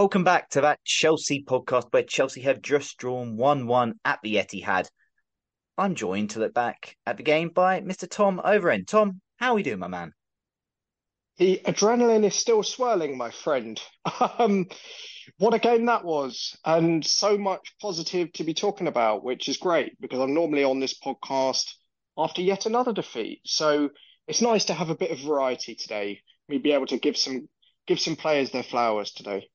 Welcome back to that Chelsea podcast where Chelsea have just drawn 1 1 at the Etihad. I'm joined to look back at the game by Mr. Tom Overend. Tom, how are we doing, my man? The adrenaline is still swirling, my friend. Um, what a game that was, and so much positive to be talking about, which is great because I'm normally on this podcast after yet another defeat. So it's nice to have a bit of variety today. Me be able to give some give some players their flowers today.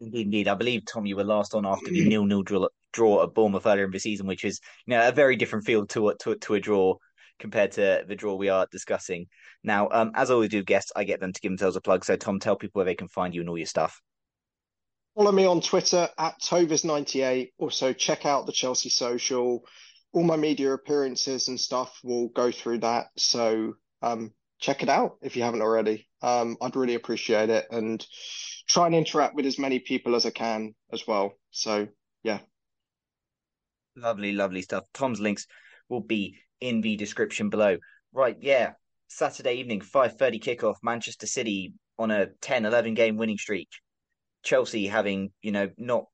Indeed, indeed. I believe Tom, you were last on after the nil-nil draw, draw at Bournemouth earlier in the season, which is you know a very different feel to a, to, to a draw compared to the draw we are discussing now. Um, as I always do, guests, I get them to give themselves a plug. So, Tom, tell people where they can find you and all your stuff. Follow me on Twitter at Tovers98. Also, check out the Chelsea Social. All my media appearances and stuff will go through that. So, um, check it out if you haven't already. Um, I'd really appreciate it. And try and interact with as many people as I can as well. So yeah. Lovely, lovely stuff. Tom's links will be in the description below. Right, yeah. Saturday evening, 5.30 kickoff, Manchester City on a 10-11 game winning streak. Chelsea having, you know, not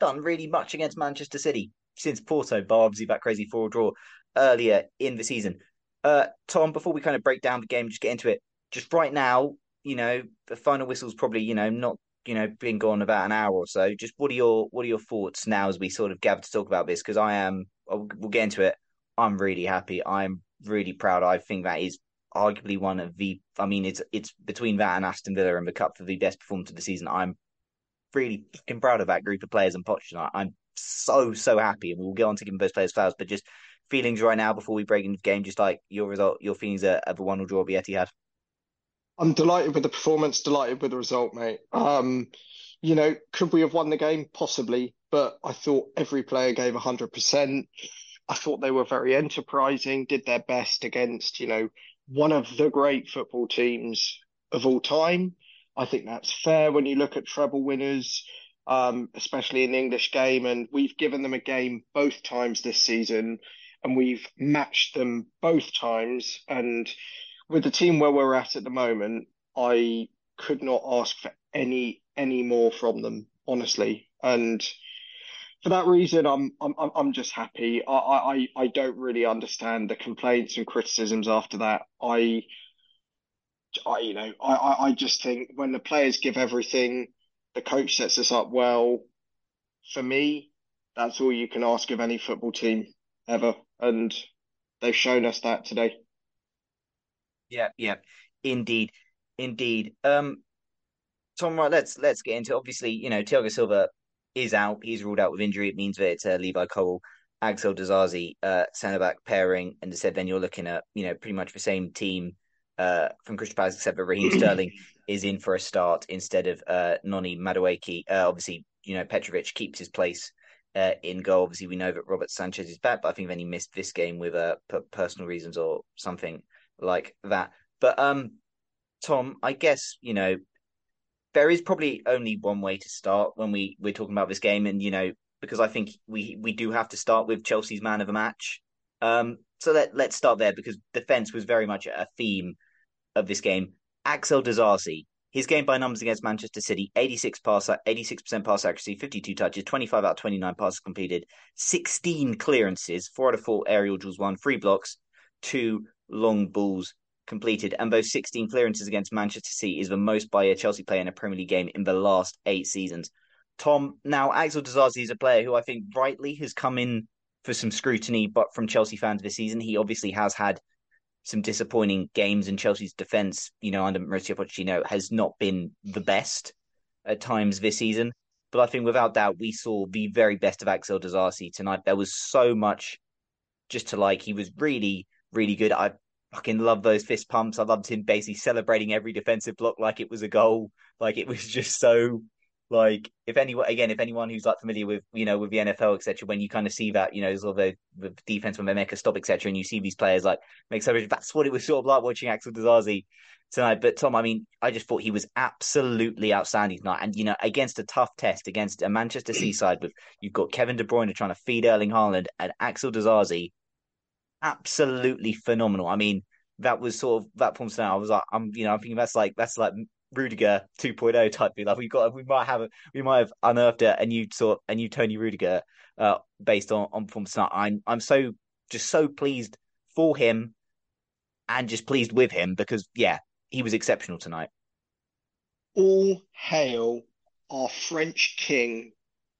done really much against Manchester City since Porto, Barbsy that crazy four draw earlier in the season. Uh, Tom, before we kind of break down the game, just get into it. Just right now, you know, the final whistle's probably, you know, not, you know, been gone about an hour or so. Just what are your what are your thoughts now as we sort of gather to talk about this? Because I am, we'll get into it. I'm really happy. I'm really proud. I think that is arguably one of the. I mean, it's it's between that and Aston Villa and the cup for the best performance of the season. I'm really fucking proud of that group of players and Pochettino. I'm so so happy, and we'll get on to giving those players flowers. But just feelings right now before we break into the game, just like your result, your feelings of a one 0 draw at the Etihad. I'm delighted with the performance, delighted with the result, mate. Um, you know, could we have won the game? Possibly, but I thought every player gave 100%. I thought they were very enterprising, did their best against, you know, one of the great football teams of all time. I think that's fair when you look at treble winners, um, especially in the English game. And we've given them a game both times this season, and we've matched them both times. And with the team where we're at at the moment, I could not ask for any any more from them, honestly. And for that reason, I'm I'm I'm just happy. I I I don't really understand the complaints and criticisms after that. I, I you know I I just think when the players give everything, the coach sets us up well. For me, that's all you can ask of any football team ever, and they've shown us that today. Yeah, yeah, indeed, indeed. Um, Tom, right, let's let's get into. Obviously, you know, Thiago Silva is out. He's ruled out with injury. It means that it's uh, Levi Colwill, Axel Disasi, uh, centre back pairing, and said then you're looking at you know pretty much the same team uh, from Crystal Palace, except that Raheem Sterling is in for a start instead of uh, Noni Madueke. Uh, obviously, you know Petrovic keeps his place uh, in goal. Obviously, we know that Robert Sanchez is back, but I think then he missed this game with uh, personal reasons or something like that. But um, Tom, I guess you know there is probably only one way to start when we we're talking about this game, and you know because I think we we do have to start with Chelsea's man of the match. Um, so let let's start there because defense was very much a theme of this game. Axel Disasi, his game by numbers against Manchester City: 86 pass, 86 percent pass accuracy, 52 touches, 25 out of 29 passes completed, 16 clearances, four out of four aerial duels, one three blocks, two long balls completed, and those 16 clearances against Manchester City is the most by a Chelsea player in a Premier League game in the last eight seasons. Tom, now Axel Disasi is a player who I think rightly has come in for some scrutiny, but from Chelsea fans this season, he obviously has had some disappointing games, and Chelsea's defense, you know, under Mauricio Pochettino, has not been the best at times this season. But I think without doubt, we saw the very best of Axel Disasi tonight. There was so much just to like. He was really, really good. I fucking love those fist pumps. I loved him basically celebrating every defensive block like it was a goal. Like it was just so like if anyone again, if anyone who's like familiar with you know with the NFL etc, when you kind of see that you know sort of the, the defense when they make a stop etc, and you see these players like make so that's what it was sort of like watching Axel Disasi tonight. But Tom, I mean, I just thought he was absolutely outstanding tonight, and you know against a tough test against a Manchester City side with you've got Kevin De Bruyne trying to feed Erling Haaland and Axel Disasi, absolutely phenomenal. I mean. That was sort of that performance. Now I was like, I'm, you know, I'm thinking that's like that's like Rudiger 2.0 type thing. Like we've got, we might have, we might have unearthed a, a new sort, a new Tony Rudiger, uh, based on on performance. I'm, I'm so just so pleased for him, and just pleased with him because yeah, he was exceptional tonight. All hail our French king,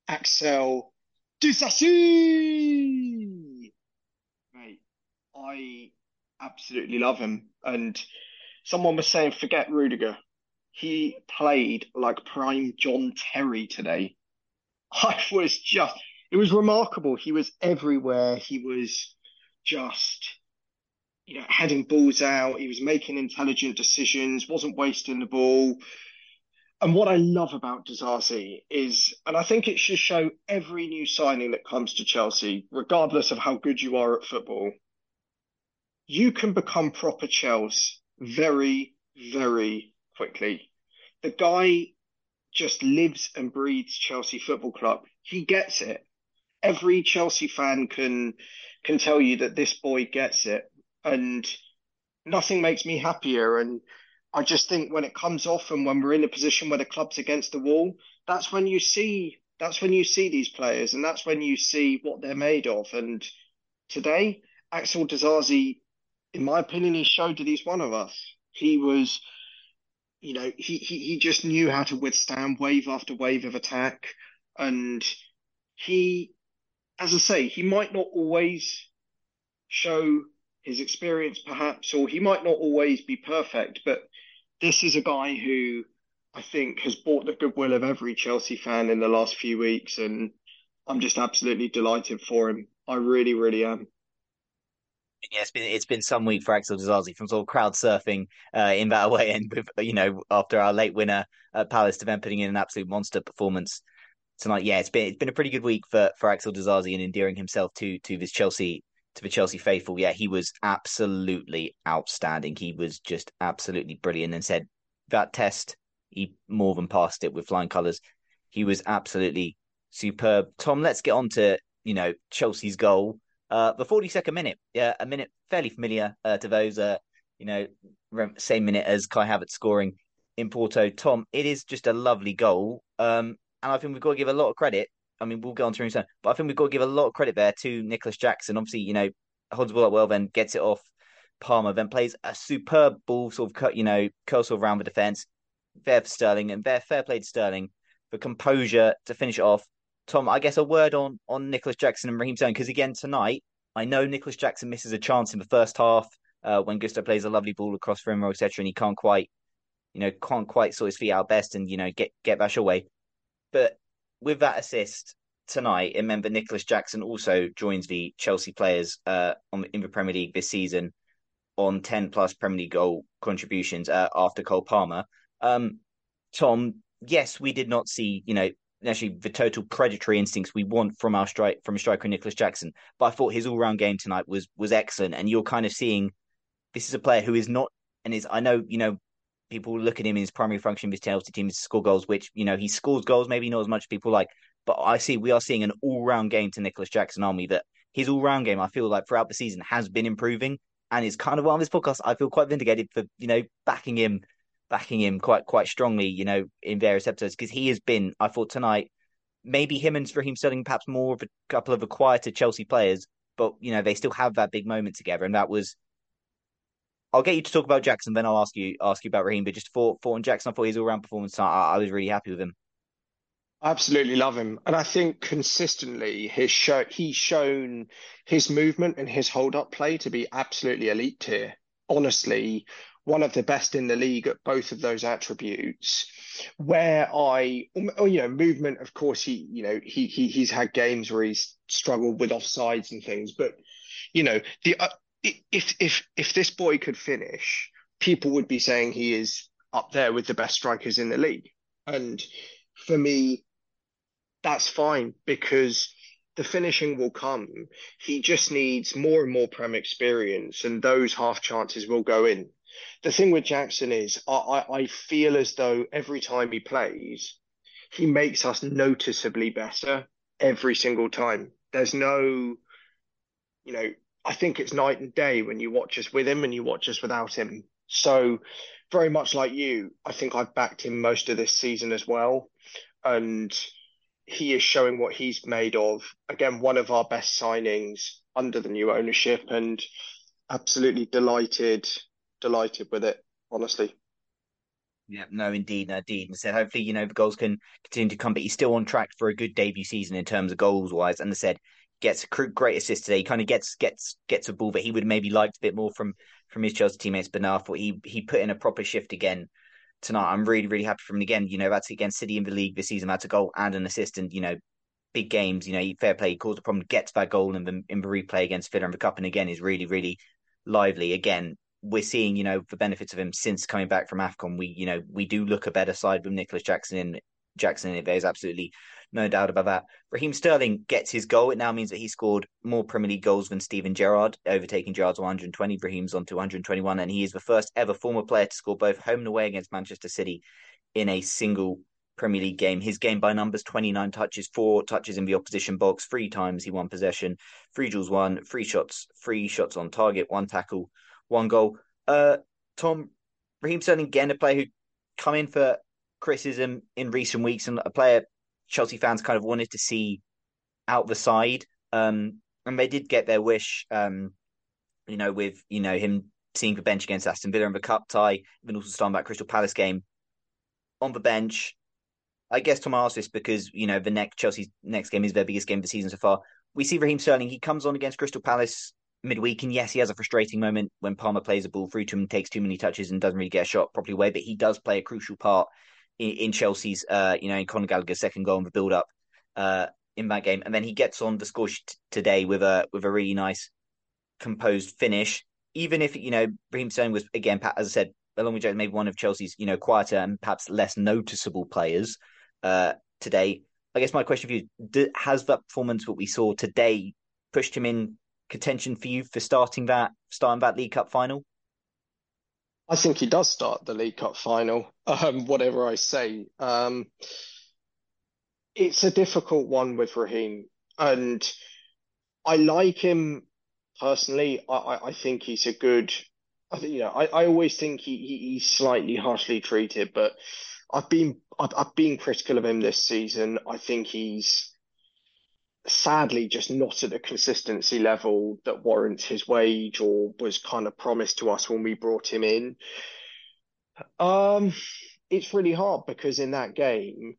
Axel Disasi. Mate, I absolutely love him, and someone was saying, forget Rudiger he played like prime John Terry today. I was just, it was remarkable. He was everywhere. He was just, you know, heading balls out. He was making intelligent decisions, wasn't wasting the ball. And what I love about Disasi is, and I think it should show every new signing that comes to Chelsea, regardless of how good you are at football, you can become proper Chelsea very, very quickly. The guy just lives and breathes Chelsea Football Club. He gets it. Every Chelsea fan can can tell you that this boy gets it, and nothing makes me happier. And I just think when it comes off and when we're in a position where the club's against the wall, that's when you see that's when you see these players, and that's when you see what they're made of. And today, Axel Disasi, in my opinion, he showed that he's one of us. He was you know, he, he, he just knew how to withstand wave after wave of attack. And he, as I say, he might not always show his experience, perhaps, or he might not always be perfect, but this is a guy who I think has bought the goodwill of every Chelsea fan in the last few weeks. And I'm just absolutely delighted for him. I really, really am yeah, it's been it's been some week for Axel Disasi from sort of crowd surfing uh, in that way, and you know after our late winner at Palace to then putting in an absolute monster performance tonight. Yeah, it's been it's been a pretty good week for for Axel Disasi and endearing himself to to this Chelsea to the Chelsea faithful. Yeah, he was absolutely outstanding. He was just absolutely brilliant, and said that test he more than passed it with flying colours. He was absolutely superb. Tom, let's get on to you know Chelsea's goal. Uh, the 42nd minute, yeah, a minute fairly familiar uh, to those, uh, you know, same minute as Kai Havertz scoring in Porto. Tom, it is just a lovely goal. Um, and I think we've got to give a lot of credit. I mean, we'll go on to him soon, but I think we've got to give a lot of credit there to Nicolas Jackson. Obviously, you know, holds the ball up well, then gets it off Palmer, then plays a superb ball, sort of cut, you know, curls around the defence. Fair for Sterling and fair, fair play to Sterling for composure to finish off. Tom, I guess a word on on Nicolas Jackson and Raheem Sterling because again tonight I know Nicolas Jackson misses a chance in the first half uh, when Gusto plays a lovely ball across for him, etc., and he can't quite, you know, can't quite sort his feet out best and you know get get that away. But with that assist tonight, remember Nicolas Jackson also joins the Chelsea players uh, on, in the Premier League this season on ten plus Premier League goal contributions uh, after Cole Palmer. Um, Tom, yes, we did not see you know actually the total predatory instincts we want from our strike from striker Nicolas Jackson. But I thought his all round game tonight was was excellent, and you're kind of seeing this is a player who is not and is I know you know people look at him in his primary function of his Chelsea team is to score goals, which you know he scores goals maybe not as much as people like, but I see we are seeing an all round game to Nicolas Jackson Army that his all round game I feel like throughout the season has been improving. And it's kind of why on this podcast I feel quite vindicated for you know backing him backing him quite quite strongly, you know, in various episodes because he has been. I thought tonight maybe him and Raheem Sterling perhaps more of a couple of the quieter Chelsea players, but you know they still have that big moment together, and that was. I'll get you to talk about Jackson, then I'll ask you ask you about Raheem. But just for for Jackson, I thought his all round performance, I, I was really happy with him. I absolutely love him, and I think consistently his show he's shown his movement and his hold up play to be absolutely elite here. Honestly, one of the best in the league at both of those attributes. Where I, oh, you know, movement. Of course, he, you know, he he he's had games where he's struggled with offsides and things, but you know, the uh, if if if this boy could finish, people would be saying he is up there with the best strikers in the league, and for me, that's fine because the finishing will come. He just needs more and more Prem experience, and those half chances will go in. The thing with Jackson is, I, I feel as though every time he plays, he makes us noticeably better every single time. There's no, you know, I think it's night and day when you watch us with him and you watch us without him. So, very much like you, I think I've backed him most of this season as well. And he is showing what he's made of. Again, one of our best signings under the new ownership, and absolutely delighted, delighted with it. Honestly. Yeah, no, indeed, indeed. And said, hopefully, you know, the goals can continue to come, but he's still on track for a good debut season in terms of goals wise. And I said, gets a great assist today. He kind of gets gets gets a ball that he would maybe liked a bit more from from his Chelsea teammates, but now he he put in a proper shift again tonight. I'm really, really happy from him again. You know, that's against City in the league this season. That's a goal and an assist, and you know, big games. You know, fair play. He caused a problem, gets that goal in the in the replay against Villa in the cup, and again is really, really lively. Again, we're seeing you know the benefits of him since coming back from Afcon. We you know we do look a better side with Nicolas Jackson in Jackson in it. There's absolutely no doubt about that. Raheem Sterling gets his goal. It now means that he scored more Premier League goals than Steven Gerrard, overtaking Gerrard's 120. Raheem's on to 121, and he is the first ever former player to score both home and away against Manchester City in a single Premier League game. His game by numbers 29 touches, four touches in the opposition box, three times he won possession, three duels won, three shots, three shots on target, one tackle, one goal. Uh, Tom, Raheem Sterling, again, a player who come in for criticism in recent weeks and a player Chelsea fans kind of wanted to see out the side. Um, and they did get their wish, um, you know, with, you know, him seeing the bench against Aston Villa in the cup tie, then also starting that Crystal Palace game on the bench. I guess Tom asked this because, you know, the next Chelsea's next game is their biggest game of the season so far. We see Raheem Sterling, he comes on against Crystal Palace midweek, and yes, he has a frustrating moment when Palmer plays a ball through to him, takes too many touches, and doesn't really get a shot properly away. But he does play a crucial part in, in Chelsea's, uh, you know, in Conor Gallagher's second goal in the build up uh, in that game, and then he gets on the score today with a with a really nice composed finish. Even if you know Raheem Sterling was again, as I said, along with Jones, maybe one of Chelsea's you know quieter and perhaps less noticeable players uh, today. I guess my question for you: Has that performance, what we saw today, pushed him in contention for you for starting that starting that League Cup final? I think he does start the League Cup final, um, whatever I say. Um, it's a difficult one with Raheem, and I like him personally. I, I think he's a good. I think you know. I, I always think he, he he's slightly harshly treated, but I've been I've, I've been critical of him this season. I think he's sadly just not at a consistency level that warrants his wage or was kind of promised to us when we brought him in. Um, it's really hard because in that game,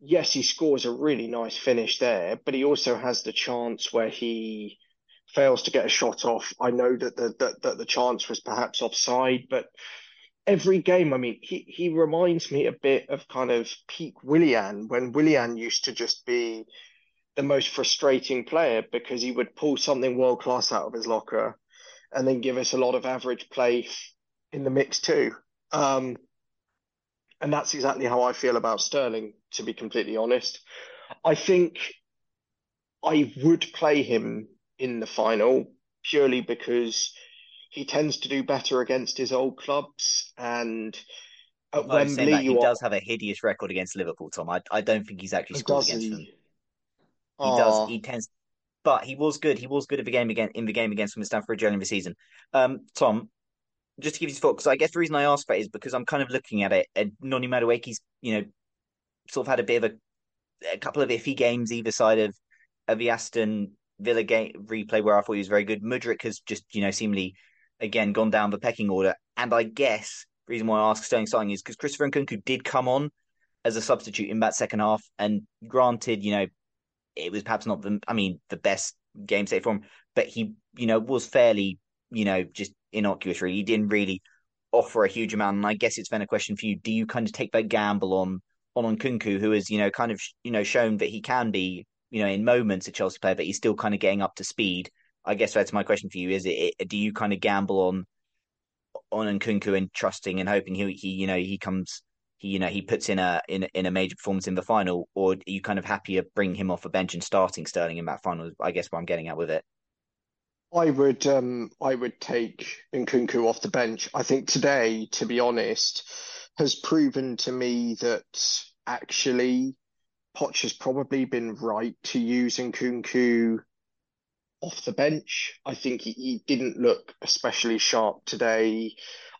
yes, he scores a really nice finish there, but he also has the chance where he fails to get a shot off. I know that the that, that the chance was perhaps offside, but every game, I mean, he, he reminds me a bit of kind of peak Willian when Willian used to just be the most frustrating player because he would pull something world class out of his locker and then give us a lot of average play in the mix too. Um, and that's exactly how I feel about Sterling, to be completely honest. I think I would play him in the final purely because he tends to do better against his old clubs and at Wembley that, he are... does have a hideous record against Liverpool, Tom. I, I don't think he's actually scored against he? them. He Aww. does. He tends, but he was good. He was good at the game again in the game against Bridge early in the season. Um, Tom, just to give you thought, because I guess the reason I asked for it is because I'm kind of looking at it, and Noni Madueke's, you know, sort of had a bit of a, a couple of iffy games either side of, of the Aston Villa game replay where I thought he was very good. Mudryk has just, you know, seemingly again gone down the pecking order, and I guess the reason why I ask Sterling starting is because Christopher Nkunku did come on as a substitute in that second half, and granted, you know, it was perhaps not the, I mean, the best game state for him, but he, you know, was fairly, you know, just innocuous. Really, he didn't really offer a huge amount. And I guess it's then a question for you: Do you kind of take that gamble on on Nkunku, who has, you know, kind of, you know, shown that he can be, you know, in moments a Chelsea player, but he's still kind of getting up to speed. I guess that's my question for you: Is it? Do you kind of gamble on on Nkunku and trusting and hoping he, he you know, he comes he you know he puts in a in in a major performance in the final, or are you kind of happier bringing him off a bench and starting Sterling in that final? I guess what I'm getting at with it. I would um I would take Nkunku off the bench. I think today, to be honest, has proven to me that actually Poch has probably been right to use Nkunku off the bench. I think he, he didn't look especially sharp today.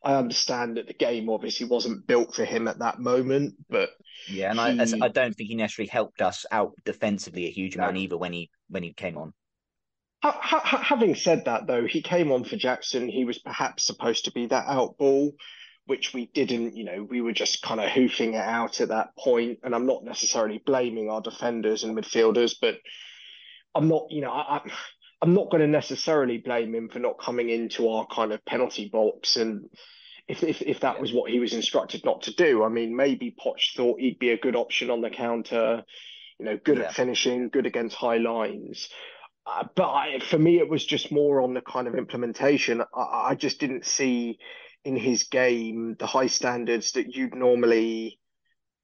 I understand that the game obviously wasn't built for him at that moment, but yeah, and he... I, I don't think he necessarily helped us out defensively a huge amount no. either when he when he came on. Ha- ha- having said that, though, he came on for Jackson. He was perhaps supposed to be that out ball, which we didn't. You know, we were just kind of hoofing it out at that point. And I'm not necessarily blaming our defenders and midfielders, but I'm not. You know, I, I I'm not going to necessarily blame him for not coming into our kind of penalty box and if if, if that was what he was instructed not to do. I mean, maybe Poch thought he'd be a good option on the counter, you know, good yeah. at finishing, good against high lines. Uh, but I, for me, it was just more on the kind of implementation. I, I just didn't see in his game the high standards that you'd normally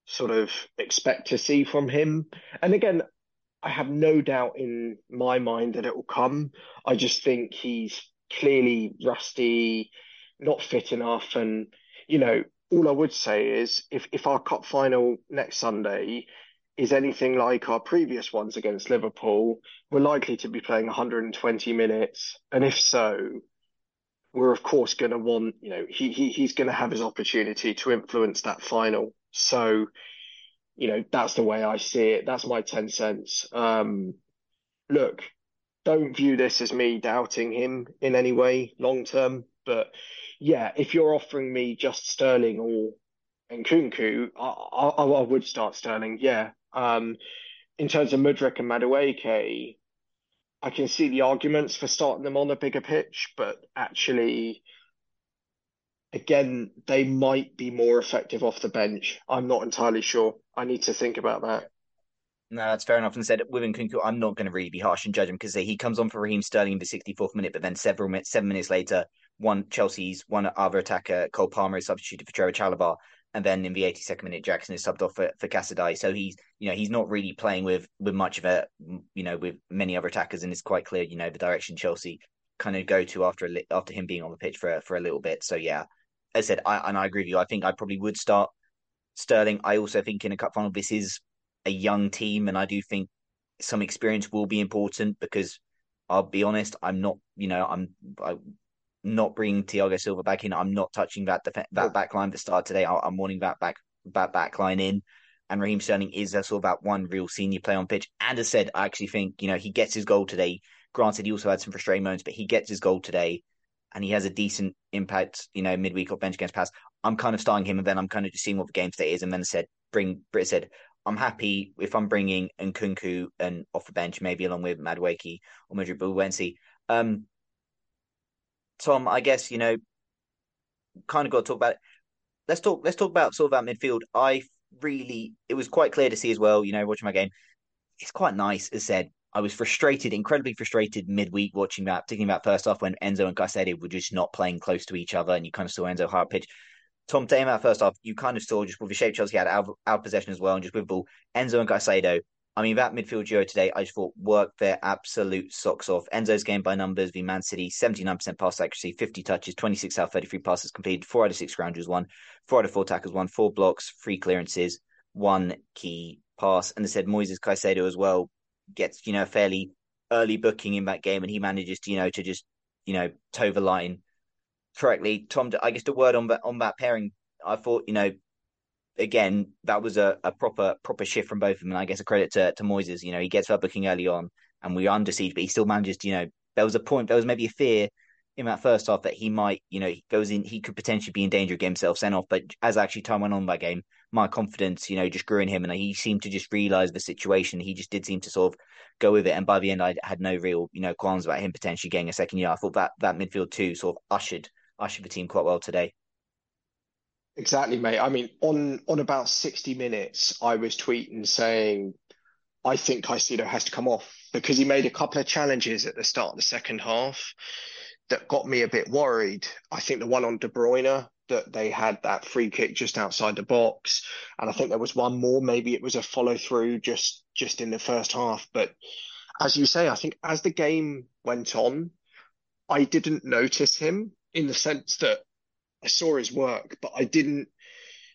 sort of expect to see from him. And again, I have no doubt in my mind that it will come. I just think he's clearly rusty, not fit enough. And, you know, all I would say is if, if our cup final next Sunday is anything like our previous ones against Liverpool, we're likely to be playing 120 minutes. And if so, we're of course going to want, you know, he, he he's going to have his opportunity to influence that final. So you know, that's the way I see it. That's my 10 cents. Um, look, don't view this as me doubting him in any way long term. But yeah, if you're offering me just Sterling or Nkunku, I, I, I would start Sterling. Yeah. Um, in terms of Mudryk and Madueke, I can see the arguments for starting them on a bigger pitch, but actually, again, they might be more effective off the bench. I'm not entirely sure. I need to think about that. No, that's fair enough. And said with Nkunku, I'm not going to really be harsh and judge him because he comes on for Raheem Sterling in the 64th minute, but then several minutes, seven minutes later, one Chelsea's one other attacker, Cole Palmer, is substituted for Trevoh Chalobah, and then in the 82nd minute, Jackson is subbed off for, for Casadei. So he's you know he's not really playing with with much of a you know with many other attackers, and it's quite clear you know the direction Chelsea kind of go to after a, after him being on the pitch for for a little bit. So yeah, as I said, I, and I agree with you. I think I probably would start Sterling. I also think in a cup final, this is a young team, and I do think some experience will be important because I'll be honest, I'm not, you know, I'm, I'm not bringing Thiago Silva back in. I'm not touching that def- that back line that started today. I, am wanting that back that back line in. And Raheem Sterling is a sort of that one real senior player on pitch. And as I said, I actually think, you know, he gets his goal today. Granted, he also had some frustrating moments, but he gets his goal today and he has a decent impact, you know, midweek off bench against pass. I'm kind of starting him, and then I'm kind of just seeing what the game state is, and then said, bring Brit said, I'm happy if I'm bringing Nkunku and off the bench, maybe along with Madueke or Madrid Buensi. Um, Tom, I guess you know, kind of got to talk about. It. Let's talk. Let's talk about sort of that midfield. I really, it was quite clear to see as well. You know, watching my game, it's quite nice. As said, I was frustrated, incredibly frustrated midweek watching that, particularly that first half when Enzo and Caicedo were just not playing close to each other, and you kind of saw Enzo hard pitch. Tom, that first half, you kind of saw just with the shape Chelsea had out, out possession as well, and just with ball, Enzo and Caicedo. I mean, that midfield duo today, I just thought worked their absolute socks off. Enzo's game by numbers, the Man City, 79% pass accuracy, 50 touches, 26 out 33 passes completed, four out of six grounders won, four out of four tackles won, four blocks, three clearances, one key pass. And they said Moises Caicedo as well, gets you know fairly early booking in that game, and he manages to you know to just you know toe the line correctly. Tom, I guess the word on that on that pairing, I thought you know again that was a, a proper proper shift from both of them, and I guess a credit to to Moises. You know he gets that booking early on, and we are under siege, but he still manages to you know there was a point there was maybe a fear in that first half that he might, you know, he goes in, he could potentially be in danger of getting himself sent off. But as actually time went on that game, my confidence, you know, just grew in him, and he seemed to just realize the situation. He just did seem to sort of go with it. And by the end, I had no real, you know, qualms about him potentially getting a second year. I thought that that midfield too sort of ushered ushered the team quite well today. Exactly, mate. I mean, on on about sixty minutes, I was tweeting saying, I think Caicedo has to come off because he made a couple of challenges at the start of the second half that got me a bit worried. I think the one on De Bruyne that they had that free kick just outside the box, and I think there was one more. Maybe it was a follow through just just in the first half. But as you say, I think as the game went on, I didn't notice him in the sense that I saw his work, but I didn't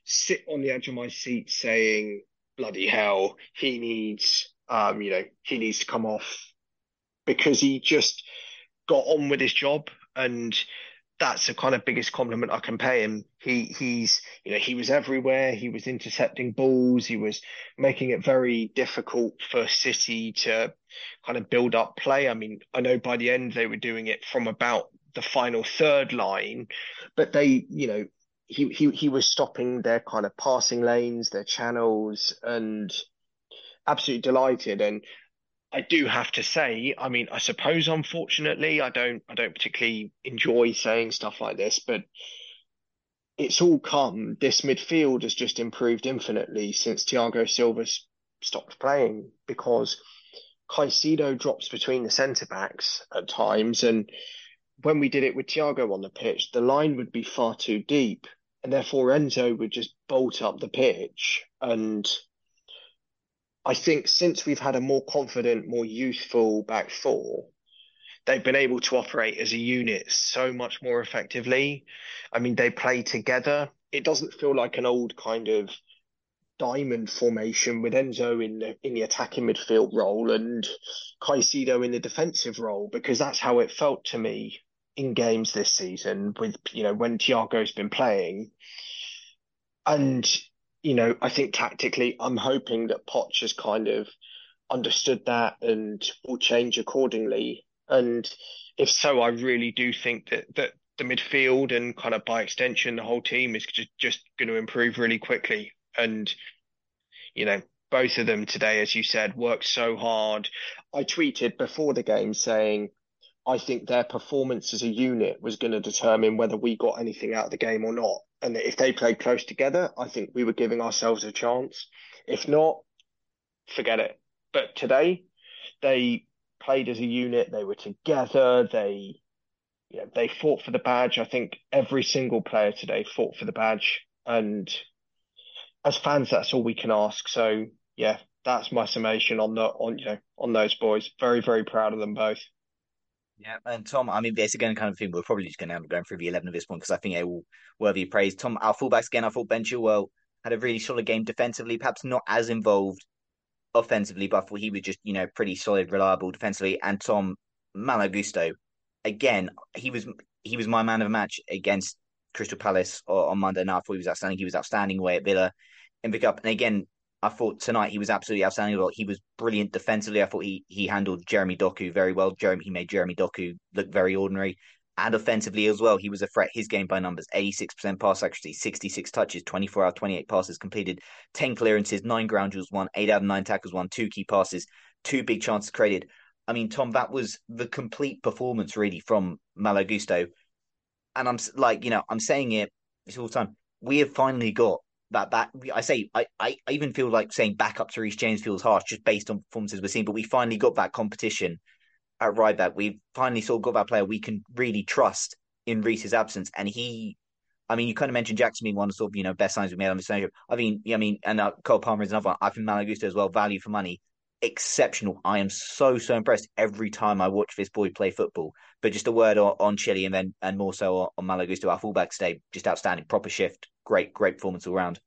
sit on the edge of my seat saying, "Bloody hell, he needs." Um, you know, he needs to come off because he just got on with his job and that's the kind of biggest compliment I can pay him. He he's you know he was everywhere. He was intercepting balls. He was making it very difficult for City to kind of build up play. I mean, I know by the end they were doing it from about the final third line, but they you know he he he was stopping their kind of passing lanes, their channels, and absolutely delighted. And I do have to say, I mean, I suppose unfortunately, I don't, I don't particularly enjoy saying stuff like this, but it's all come. This midfield has just improved infinitely since Thiago Silva's stopped playing because Caicedo drops between the centre backs at times, and when we did it with Thiago on the pitch, the line would be far too deep, and therefore Enzo would just bolt up the pitch and I think since we've had a more confident, more youthful back four, they've been able to operate as a unit so much more effectively. I mean, they play together. It doesn't feel like an old kind of diamond formation with Enzo in the in the attacking midfield role and Caicedo in the defensive role because that's how it felt to me in games this season with you know when Thiago's been playing. And you know, I think tactically, I'm hoping that Poch has kind of understood that and will change accordingly. And if so, I really do think that that the midfield and kind of by extension the whole team is just just going to improve really quickly. And you know, both of them today, as you said, worked so hard. I tweeted before the game saying. I think their performance as a unit was going to determine whether we got anything out of the game or not and if they played close together, I think we were giving ourselves a chance. If not, forget it. But today, they played as a unit. They were together. They, you know, they fought for the badge. I think every single player today fought for the badge, and as fans, that's all we can ask. So yeah, that's my summation on the on you know on those boys. Very very proud of them both. Yeah, and Tom, I mean, it's again kind of thing. We're probably just going to end up going through the eleven at this point because I think they all worthy praise. Tom, our fullbacks again. I thought Ben Chilwell had a really solid game defensively, perhaps not as involved offensively, but I thought he was just you know pretty solid, reliable defensively. And Tom Malo Gusto, again, he was he was my man of the match against Crystal Palace on Monday night. I thought he was outstanding. He was outstanding away at Villa in the cup, and again I thought tonight he was absolutely outstanding. He was brilliant defensively. I thought he he handled Jeremy Doku very well. Jeremy he made Jeremy Doku look very ordinary. And offensively as well, he was a threat. His game by numbers: eighty-six percent pass accuracy, sixty-six touches, twenty-four out of twenty-eight passes completed, ten clearances, nine ground duels, one, eight out of nine tackles, one, two key passes, two big chances created. I mean, Tom, that was the complete performance really from Malo Gusto. And I'm like, you know, I'm saying it all the time. We have finally got that that I say I, I even feel like saying back up to Reece James feels harsh just based on performances we're seeing, but we finally got that competition at right back. We've finally of got that player we can really trust in Reece's absence, and he. I mean, you kind of mentioned Jackson being one of sort of you know best signs we made on this ownership. I mean, I mean, and uh, Cole Palmer is another one. I think Malo Gusto as well, value for money, exceptional. I am so so impressed every time I watch this boy play football. But just a word on, on Chilly and then and more so on, on Malo Gusto, our fullback stay just outstanding, proper shift, great great performance all round.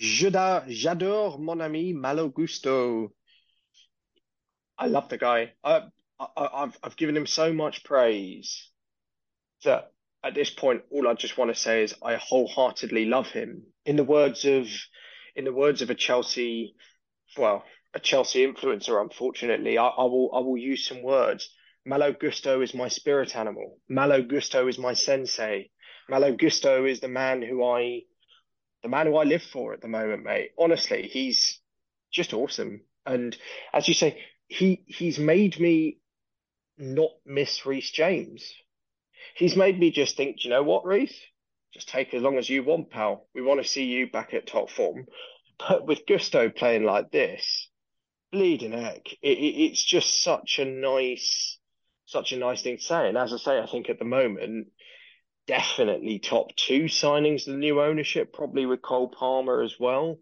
J'adore mon ami Malo Gusto. I love the guy. I, I, have I've given him so much praise that at this point, all I just want to say is I wholeheartedly love him. In the words of, in the words of a Chelsea, well, a Chelsea influencer, unfortunately, I, I will I will use some words. Malo Gusto is my spirit animal. Malo Gusto is my sensei. Malo Gusto is the man who I the man who I live for at the moment, mate. Honestly, he's just awesome. And as you say, he he's made me not miss Reece James. He's made me just think, you know what, Reece? Just take as long as you want, pal. We want to see you back at top form. But with Gusto playing like this, bleeding heck, it, it, it's just such a nice such a nice thing to say. And as I say, I think at the moment, definitely top two signings of the new ownership, probably with Cole Palmer as well.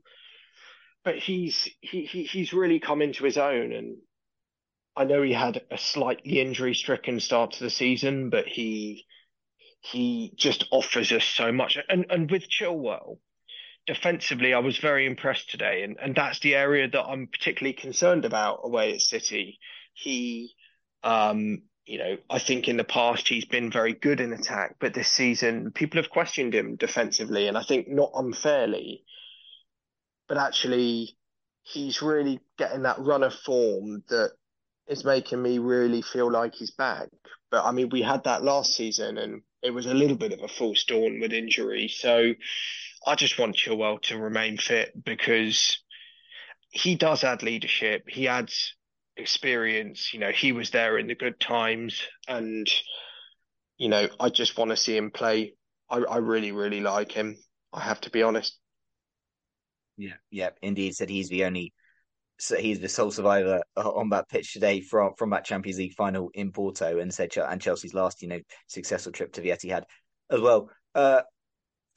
But he's he, he he's really come into his own, and I know he had a slightly injury stricken start to the season, but he he just offers us so much. And and with Chilwell, defensively, I was very impressed today, and and that's the area that I'm particularly concerned about away at City. He, um, you know, I think in the past he's been very good in attack, but this season people have questioned him defensively, and I think not unfairly. But actually, he's really getting that run of form that is making me really feel like he's back. But I mean, we had that last season and it was a little bit of a false dawn with injury. So I just want Chilwell to remain fit because he does add leadership. He adds experience. You know, he was there in the good times and, you know, I just want to see him play. I, I really, really like him. I have to be honest. Yeah, yeah, indeed. Said he's the only so he's the sole survivor uh, on that pitch today from from that Champions League final in Porto, and said and Chelsea's last you know successful trip to the Etihad as well. Uh,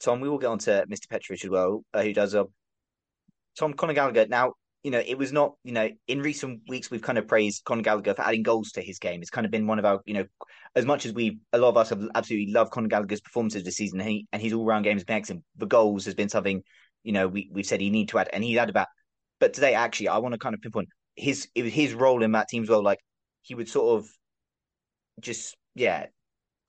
Tom, we will get on to Mr. Petrovic as well, uh, who does a uh, Tom Conor Gallagher. Now, you know, it was not, you know, in recent weeks we've kind of praised Conor Gallagher for adding goals to his game. It's kind of been one of our, you know, as much as we a lot of us have absolutely loved Conor Gallagher's performances this season, and, he, and his all round game has been excellent. The goals has been something, you know, we we've said he need to add, and he had about but today, actually, I want to kind of pinpoint his his role in that team as well. Like he would sort of just yeah,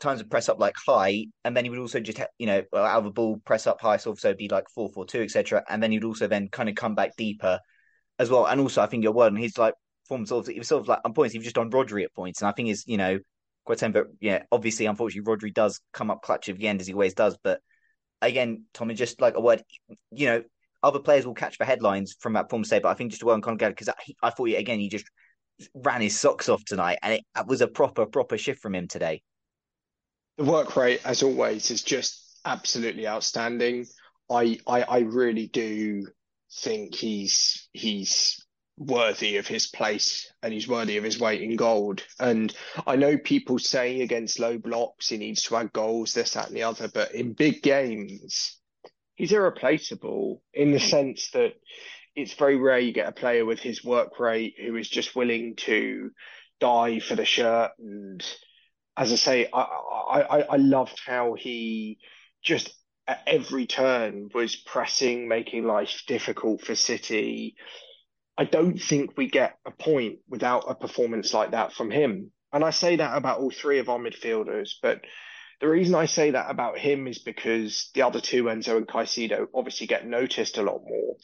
times of press up like high, and then he would also just you know out of a ball press up high, so also be like four four two etc. And then he'd also then kind of come back deeper as well. And also, I think your word and he's like form sort of he was sort of like on points. He was just on Rodri at points, and I think is you know quite saying, but yeah, obviously, unfortunately, Rodri does come up clutch at the end as he always does, but. Again, Tommy, just like a word, you know, other players will catch the headlines from that form today, but I think just to well on Conor because I, uh, I, thought again he just ran his socks off tonight, and it, it was a proper proper shift from him today. The work rate, as always, is just absolutely outstanding. I I, I really do think he's he's worthy of his place and he's worthy of his weight in gold. And I know people say against low blocks he needs to add goals, this, that, and the other, but in big games, he's irreplaceable in the sense that it's very rare you get a player with his work rate who is just willing to die for the shirt. And as I say, I, I, I loved how he just at every turn was pressing, making life difficult for City. I don't think we get a point without a performance like that from him. And I say that about all three of our midfielders, but the reason I say that about him is because the other two, Enzo and Caicedo, obviously get noticed a lot more.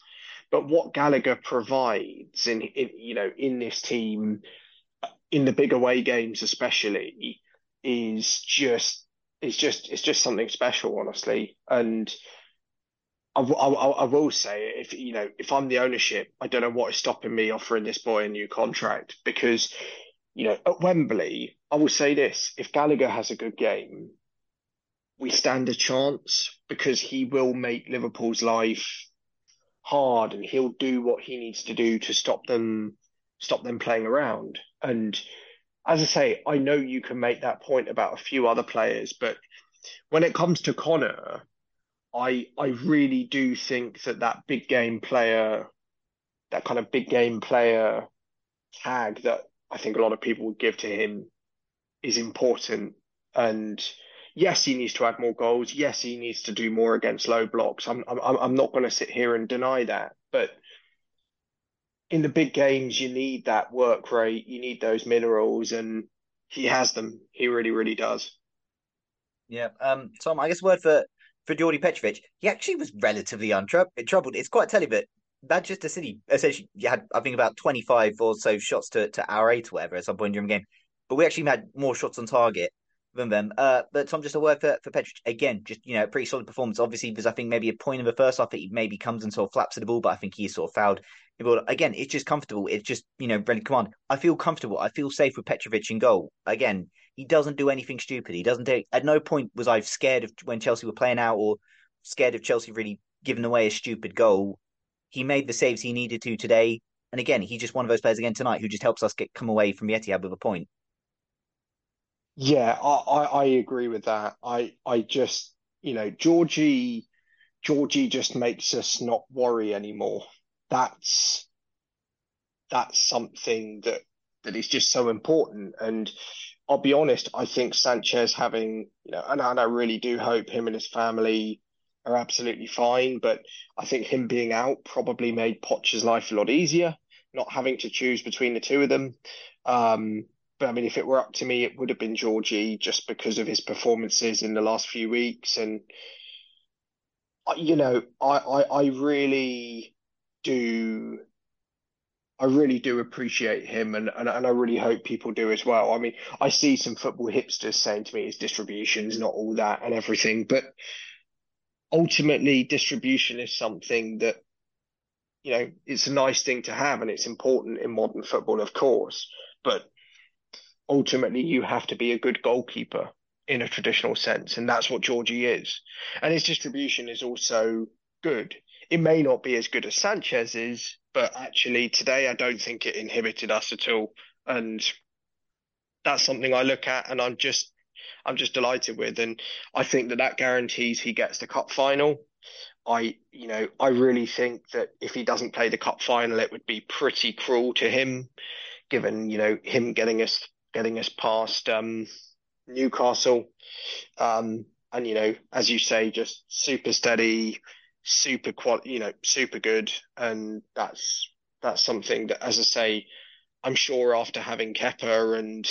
But what Gallagher provides in, in you know in this team, in the big away games especially, is just is just it's just something special, honestly. And I, I, I, will say, if you know, if I'm the ownership, I don't know what is stopping me offering this boy a new contract because, you know, at Wembley, I will say this: if Gallagher has a good game, we stand a chance because he will make Liverpool's life hard and he'll do what he needs to do to stop them stop them playing around. And as I say, I know you can make that point about a few other players, but when it comes to Conor, I I really do think that that big game player, that kind of big game player tag that I think a lot of people would give to him is important. And yes, he needs to add more goals. Yes, he needs to do more against low blocks. I'm I'm I'm not going to sit here and deny that, but in the big games, you need that work rate. You need those minerals, and he has them. He really, really does. Yeah. Um. Tom, I guess word for for Djordje Petrovic. He actually was relatively untroubled. It's quite telling, but Manchester City essentially had I think about twenty five or so shots to to our eight or whatever at some point during the game, but we actually had more shots on target than them. Uh, but Tom, just a word for, for Petrovic again, just you know, pretty solid performance. Obviously, there's I think maybe a point in the first half that he maybe comes and sort of flaps at the ball, but I think he's sort of fouled. Again, it's just comfortable. It's just you know, ready command. I feel comfortable. I feel safe with Petrovic in goal. Again, he doesn't do anything stupid. He doesn't do. At no point was I scared of when Chelsea were playing out or scared of Chelsea really giving away a stupid goal. He made the saves he needed to today. And again, he's just one of those players again tonight who just helps us get come away from the Etihad with a point. Yeah, I, I agree with that. I I just you know Georgie Georgie just makes us not worry anymore. That's that's something that that is just so important. And I'll be honest, I think Sanchez having, you know, and, and I really do hope him and his family are absolutely fine. But I think him being out probably made Poch's life a lot easier, not having to choose between the two of them. Um, but I mean, if it were up to me, it would have been Georgie just because of his performances in the last few weeks. And, you know, I, I, I really do I really do appreciate him, and, and and I really hope people do as well. I mean, I see some football hipsters saying to me his distribution is not all that and everything, but ultimately, distribution is something that you know it's a nice thing to have, and it's important in modern football, of course. But ultimately, you have to be a good goalkeeper in a traditional sense, and that's what Georgie is. And his distribution is also good. It may not be as good as Sanchez's, but actually today I don't think it inhibited us at all, and that's something I look at, and I'm just I'm just delighted with, and I think that that guarantees he gets the cup final. I you know I really think that if he doesn't play the cup final, it would be pretty cruel to him, given you know him getting us getting us past um, Newcastle, um, and you know as you say, just super steady super qual, you know, super good, and that's that's something that, as I say, I'm sure after having Kepa and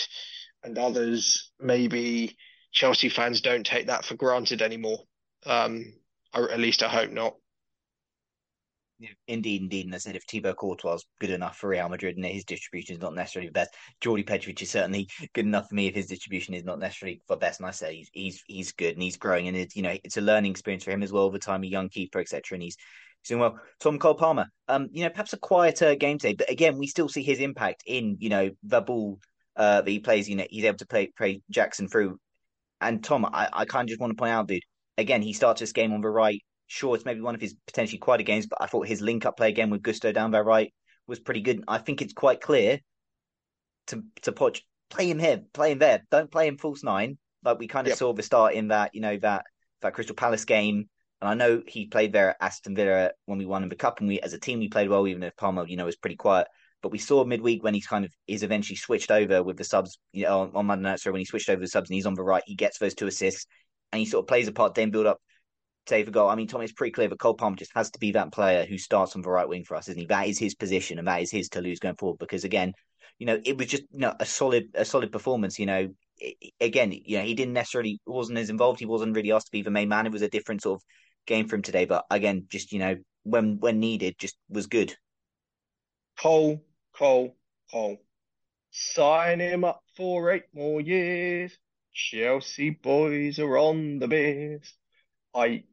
and others, maybe Chelsea fans don't take that for granted anymore. Um, or at least I hope not. Indeed, indeed. And I said if Thibaut Courtois is good enough for Real Madrid and his distribution is not necessarily the best, Djordje Petrovic is certainly good enough for me if his distribution is not necessarily for best. And I say he's he's he's good and he's growing and it's you know it's a learning experience for him as well over time, a young keeper, etc. And he's doing well. Tom Cole Palmer, um, you know, perhaps a quieter game today, but again, we still see his impact in you know the ball uh, that he plays. You know, he's able to play play Jackson through. And Tom, I, I kind of just want to point out, dude, again, he starts this game on the right Sure, it's maybe one of his potentially quieter games, but I thought his link up play again with Gusto down there right was pretty good. I think it's quite clear to to Poch, play him here, play him there. Don't play him false nine. Like we kind of yep. saw the start in that, you know, that that Crystal Palace game. And I know he played there at Aston Villa when we won in the cup, and we as a team we played well, even if Palmer, you know, was pretty quiet. But we saw midweek when he's kind of is eventually switched over with the subs, you know, on, on Monday night. So when he switched over the subs and he's on the right, he gets those two assists and he sort of plays a part, then build up save a goal. I mean, Tommy, it's pretty clear that Cole Palmer just has to be that player who starts on the right wing for us, isn't he? That is his position, and that is his to lose going forward. Because again, you know, it was just you know a solid a solid performance. You know, it, again, you know, he didn't necessarily wasn't as involved. He wasn't really asked to be the main man. It was a different sort of game for him today. But again, just you know, when when needed, just was good. Cole, Cole, Cole. Sign him up for eight more years. Chelsea boys are on the beers. I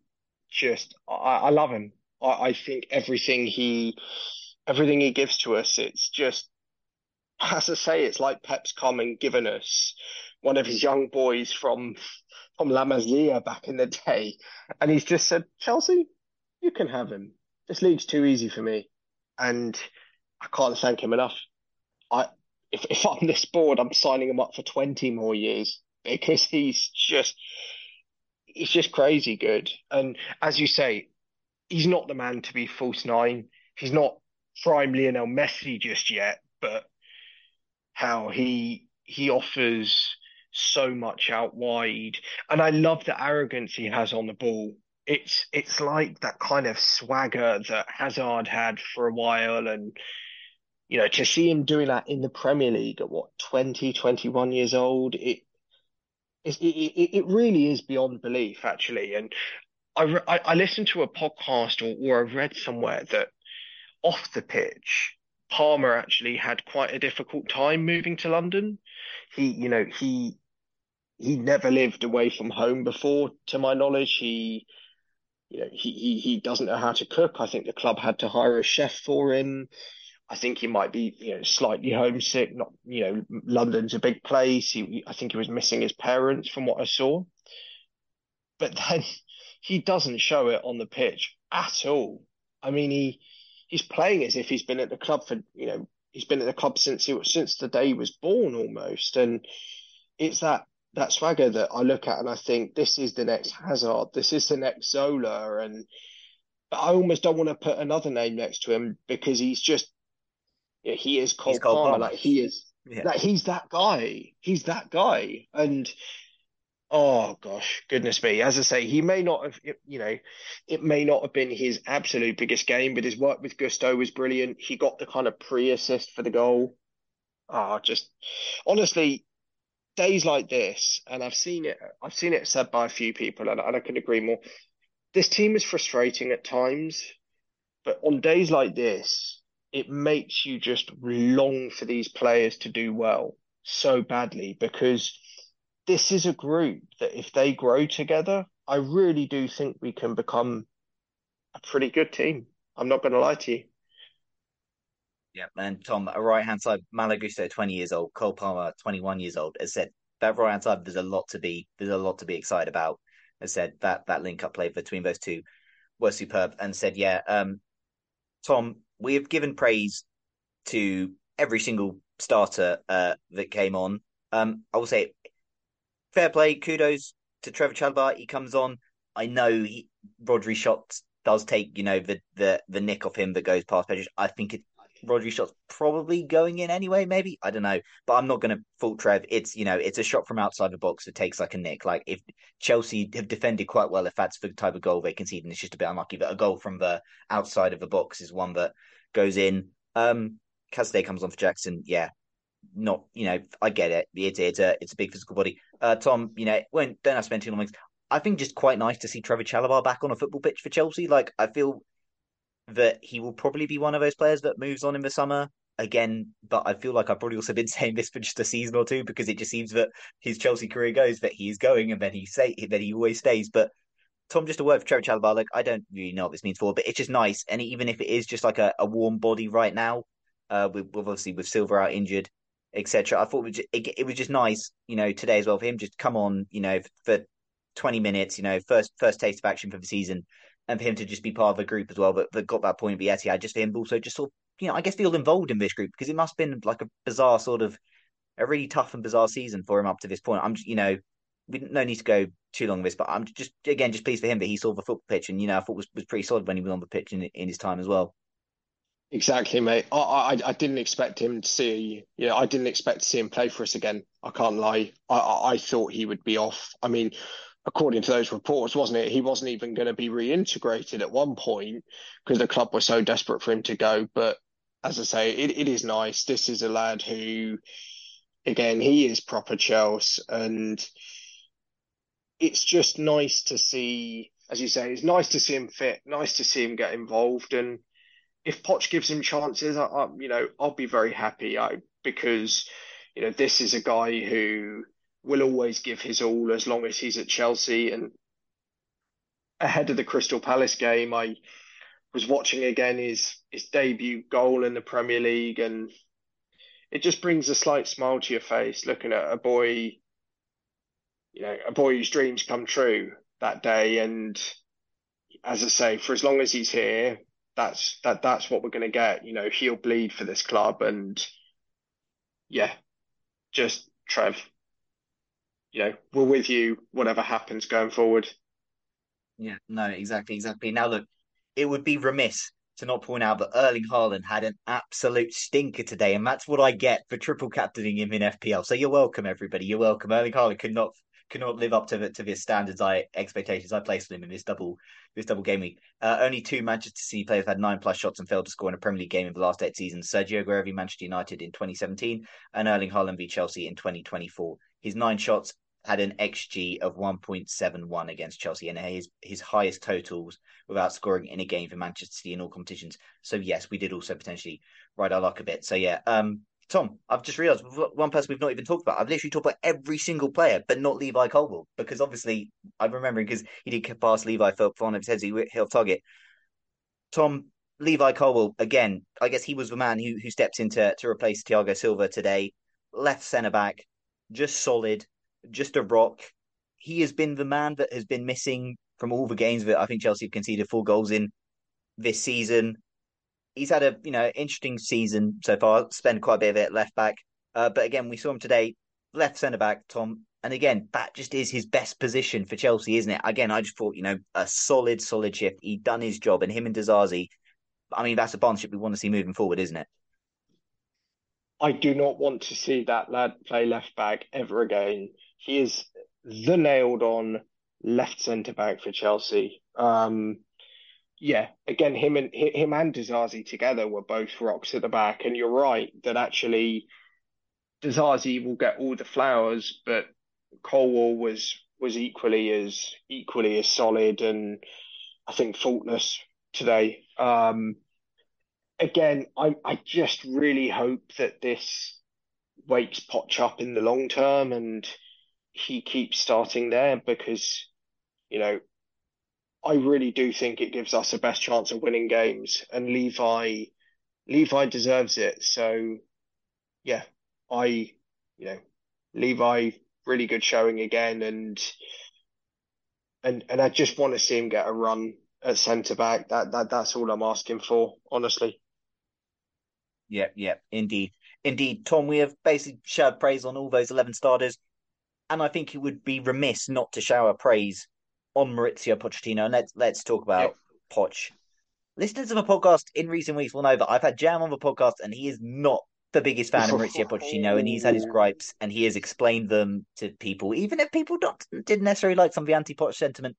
just I, I love him. I, I think everything he everything he gives to us, it's just as I say, it's like Pep's come and given us one of his young boys from from La Masia back in the day, and he's just said, Chelsea, you can have him. This league's too easy for me, and I can't thank him enough. I if if I'm this board, I'm signing him up for twenty more years because he's just he's just crazy good. And as you say, he's not the man to be false nine. He's not prime Lionel Messi just yet, but how he he offers so much out wide. And I love the arrogance he has on the ball. It's it's like that kind of swagger that Hazard had for a while and you know to see him doing that in the Premier League at what 20 21 years old it it, it, it really is beyond belief, actually. And I, I, I listened to a podcast or, or I read somewhere that off the pitch, Palmer actually had quite a difficult time moving to London. He, you know, he he never lived away from home before, to my knowledge. He, you know, he, he he doesn't know how to cook. I think the club had to hire a chef for him. I think he might be, you know, slightly homesick. Not, you know, London's a big place. He, I think he was missing his parents from what I saw. But then he doesn't show it on the pitch at all. I mean, he he's playing as if he's been at the club for, you know, he's been at the club since he was since the day he was born almost. And it's that that swagger that I look at and I think this is the next Hazard, this is the next Zola, and I almost don't want to put another name next to him because he's just he is Cole, Cole Palmer. Palmer. Like he is yeah. like he's that guy. He's that guy. And oh gosh, goodness me. As I say, he may not have you know, it may not have been his absolute biggest game, but his work with Gusto was brilliant. He got the kind of pre-assist for the goal. Oh, just honestly, days like this, and I've seen it I've seen it said by a few people and, and I can agree more. This team is frustrating at times, but on days like this, it makes you just long for these players to do well so badly because this is a group that if they grow together, I really do think we can become a pretty good team. I'm not going to lie to you. Yeah, and Tom, a right hand side, Malo Gusto, 20 years old, Cole Palmer, 21 years old, has said that right hand side, there's a lot to be, there's a lot to be excited about. Has said that that link up play between those two was superb, and said, yeah, um, Tom, we have given praise to every single starter uh, that came on. Um, I will say, fair play, kudos to Trevoh Chalobah. He comes on. I know he, Rodri shots does take you know the the the nick off him that goes past Pedro. I think it Rodri shot's probably going in anyway, maybe. I don't know. But I'm not gonna fault Trev. It's you know, it's a shot from outside the box that takes like a nick. Like if Chelsea have defended quite well, if that's the type of goal they concede, and it's just a bit unlucky. But a goal from the outside of the box is one that goes in. Um Casadei comes on for Jackson, yeah. Not, you know, I get it. It's it's a it's a big physical body. Uh Tom, you know, when don't have to spend too long. I think just quite nice to see Trevoh Chalobah back on a football pitch for Chelsea. Like I feel that he will probably be one of those players that moves on in the summer again. But I feel like I've probably also been saying this for just a season or two because it just seems that his Chelsea career goes that he is going and then he say that he always stays. But Tom, just a word for Trevoh Chalobah. Like I don't really know what this means for, but it's just nice. And even if it is just like a, a warm body right now, uh, with, obviously with Silva out injured, etc. I thought it was, just, it, it was just nice, you know, today as well for him just come on, you know, for, 20 minutes, you know, first first taste of action for the season, and for him to just be part of a group as well. But that got that point with Etihad, just for him also just sort of, you know, I guess feel involved in this group because it must have been like a bizarre sort of a really tough and bizarre season for him up to this point. I'm just, you know, we no need to go too long with this, but I'm just again just pleased for him that he saw the football pitch and you know I thought was, was pretty solid when he was on the pitch in, in his time as well. Exactly, mate. I, I I didn't expect him to see. You know, I didn't expect to see him play for us again. I can't lie. I I, I thought he would be off. I mean, according to those reports, wasn't it? He wasn't even going to be reintegrated at one point because the club was so desperate for him to go. But as I say, it, it is nice. This is a lad who, again, he is proper Chelsea, and it's just nice to see, as you say, it's nice to see him fit, nice to see him get involved, and if Poch gives him chances, I, I you know, I'll be very happy. I because you know this is a guy who will always give his all as long as he's at Chelsea. And ahead of the Crystal Palace game, I was watching again his his debut goal in the Premier League, and it just brings a slight smile to your face looking at a boy, you know, a boy whose dreams come true that day. And as I say, for as long as he's here, that's that that's what we're going to get. You know, he'll bleed for this club, and yeah, just Trev, you know, we're with you, whatever happens going forward. Yeah, no, exactly, exactly. Now, look, it would be remiss to not point out that Erling Haaland had an absolute stinker today, and that's what I get for triple captaining him in FPL. So you're welcome, everybody. You're welcome. Erling Haaland could not could not live up to the, to the standards I expectations I placed on him in this double this double game week. Uh, only two Manchester City players had nine plus shots and failed to score in a Premier League game in the last eight seasons. Sergio Aguero v Manchester United in 2017 and Erling Haaland v Chelsea in 2024. His nine shots had an XG of 1.71 against Chelsea and his his highest totals without scoring in a game for Manchester City in all competitions. So yes, we did also potentially ride our luck a bit. So yeah, um, Tom, I've just realised one person we've not even talked about. I've literally talked about every single player, but not Levi Colwill, because obviously I'm remembering because he did pass Levi for one of his heads, he hit off target. Tom, Levi Colwill, again, I guess he was the man who who stepped in to, to replace Thiago Silva today. Left centre back, just solid, just a rock. He has been the man that has been missing from all the games that I think Chelsea have conceded four goals in this season. He's had a you know interesting season so far. Spent quite a bit of it left back, uh, but again we saw him today. left centre back, Tom. And again, that just is his best position for Chelsea, isn't it? Again, I just thought, you know, a solid, solid shift. He'd done his job, and him and Disasi, I mean, that's a partnership we want to see moving forward, isn't it? I do not want to see that lad play left back ever again. He is the nailed on left centre back for Chelsea. Um, yeah, again, him and him and Disasi together were both rocks at the back, and you're right that actually Disasi will get all the flowers, but Colwill was was equally as equally as solid and I think faultless today. Um, again, I I just really hope that this wakes Poch up in the long term and he keeps starting there because you know I really do think it gives us the best chance of winning games, and Levi Levi deserves it. So yeah, I you know Levi really good showing again, and and and I just want to see him get a run at centre back. That that that's all I'm asking for, honestly. Yeah, yeah, indeed, indeed. Tom, we have basically shared praise on all those eleven starters, and I think it would be remiss not to shower praise on Mauricio Pochettino. And let's let's talk about yep. Poch. Listeners of a podcast in recent weeks will know that I've had Jam on the podcast, and he is not the biggest fan of Mauricio Pochettino, and he's had his gripes, and he has explained them to people, even if people don't didn't necessarily like some of the anti-Poch sentiment.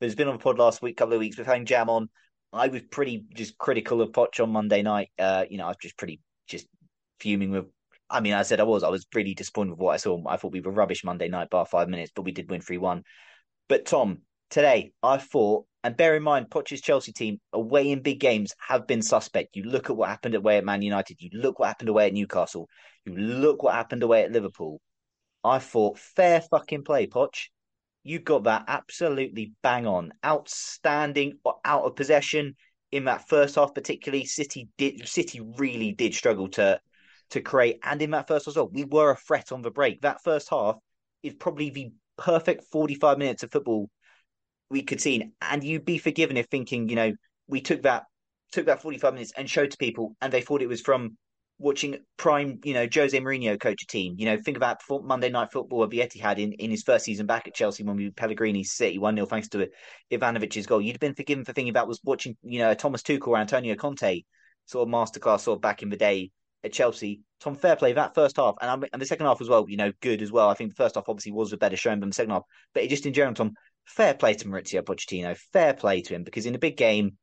But has been on the pod last week, couple of weeks with having Jam on. I was pretty just critical of Poch on Monday night. Uh, you know, I was just pretty just fuming with. I mean, I said I was. I was really disappointed with what I saw. I thought we were rubbish Monday night, bar five minutes, but we did win three one. But Tom, today, I thought, and bear in mind, Poch's Chelsea team away in big games have been suspect. You look at what happened away at Man United. You look what happened away at Newcastle. You look what happened away at Liverpool. I thought, fair fucking play, Poch. You got that absolutely bang on. Outstanding, uh, out of possession in that first half, particularly. City did City really did struggle to to create, and in that first as well, we were a threat on the break. That first half is probably the perfect forty five minutes of football we could see, and you'd be forgiven if thinking, you know, we took that took that 45 minutes and showed to people and they thought it was from watching prime, you know, Jose Mourinho coach a team. You know, think about Monday Night Football at the Etihad in, in his first season back at Chelsea when we Pellegrini City 1 0 thanks to Ivanovic's goal. You'd have been forgiven for thinking that was watching, you know, Thomas Tuchel or Antonio Conte sort of masterclass sort of back in the day at Chelsea. Tom Fairplay that first half and, and the second half as well, you know, good as well. I think the first half obviously was a better showing than the second half, but it just in general, Tom, fair play to Mauricio Pochettino, fair play to him because in a big game,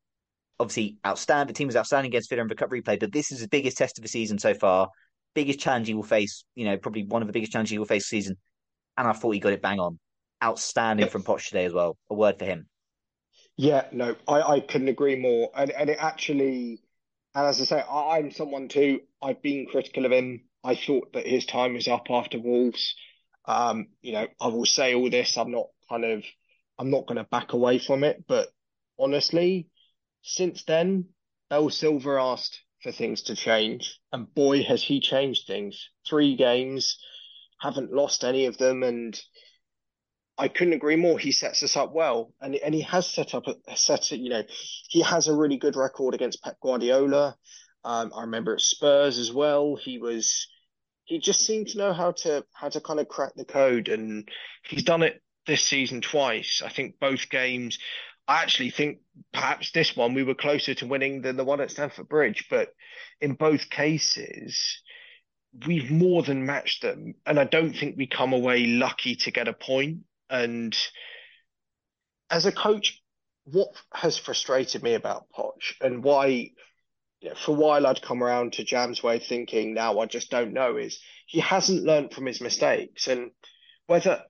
obviously outstanding. The team was outstanding against Villa in the cup replay, but this is the biggest test of the season so far. Biggest challenge he will face, you know, probably one of the biggest challenges he will face this season. And I thought he got it bang on. Outstanding yeah. from Poch today as well. A word for him. Yeah, no, I, I couldn't agree more. And and it actually, and as I say, I, I'm someone too. I've been critical of him. I thought that his time was up after Wolves. Um, you know, I will say all this. I'm not kind of I'm not going to back away from it. But honestly, since then, Bill Silver asked for things to change, and boy, has he changed things. Three games, haven't lost any of them, and I couldn't agree more. He sets us up well, and and he has set up a set. You know, he has a really good record against Pep Guardiola. Um, I remember at Spurs as well. He was he just seemed to know how to how to kind of crack the code, and he's done it this season twice. I think both games. I actually think perhaps this one we were closer to winning than the one at Stamford Bridge, but in both cases, we've more than matched them. And I don't think we come away lucky to get a point. And as a coach, what has frustrated me about Poch and why, you know, for a while I'd come around to Jam's way thinking, now I just don't know, is he hasn't learned from his mistakes. And whether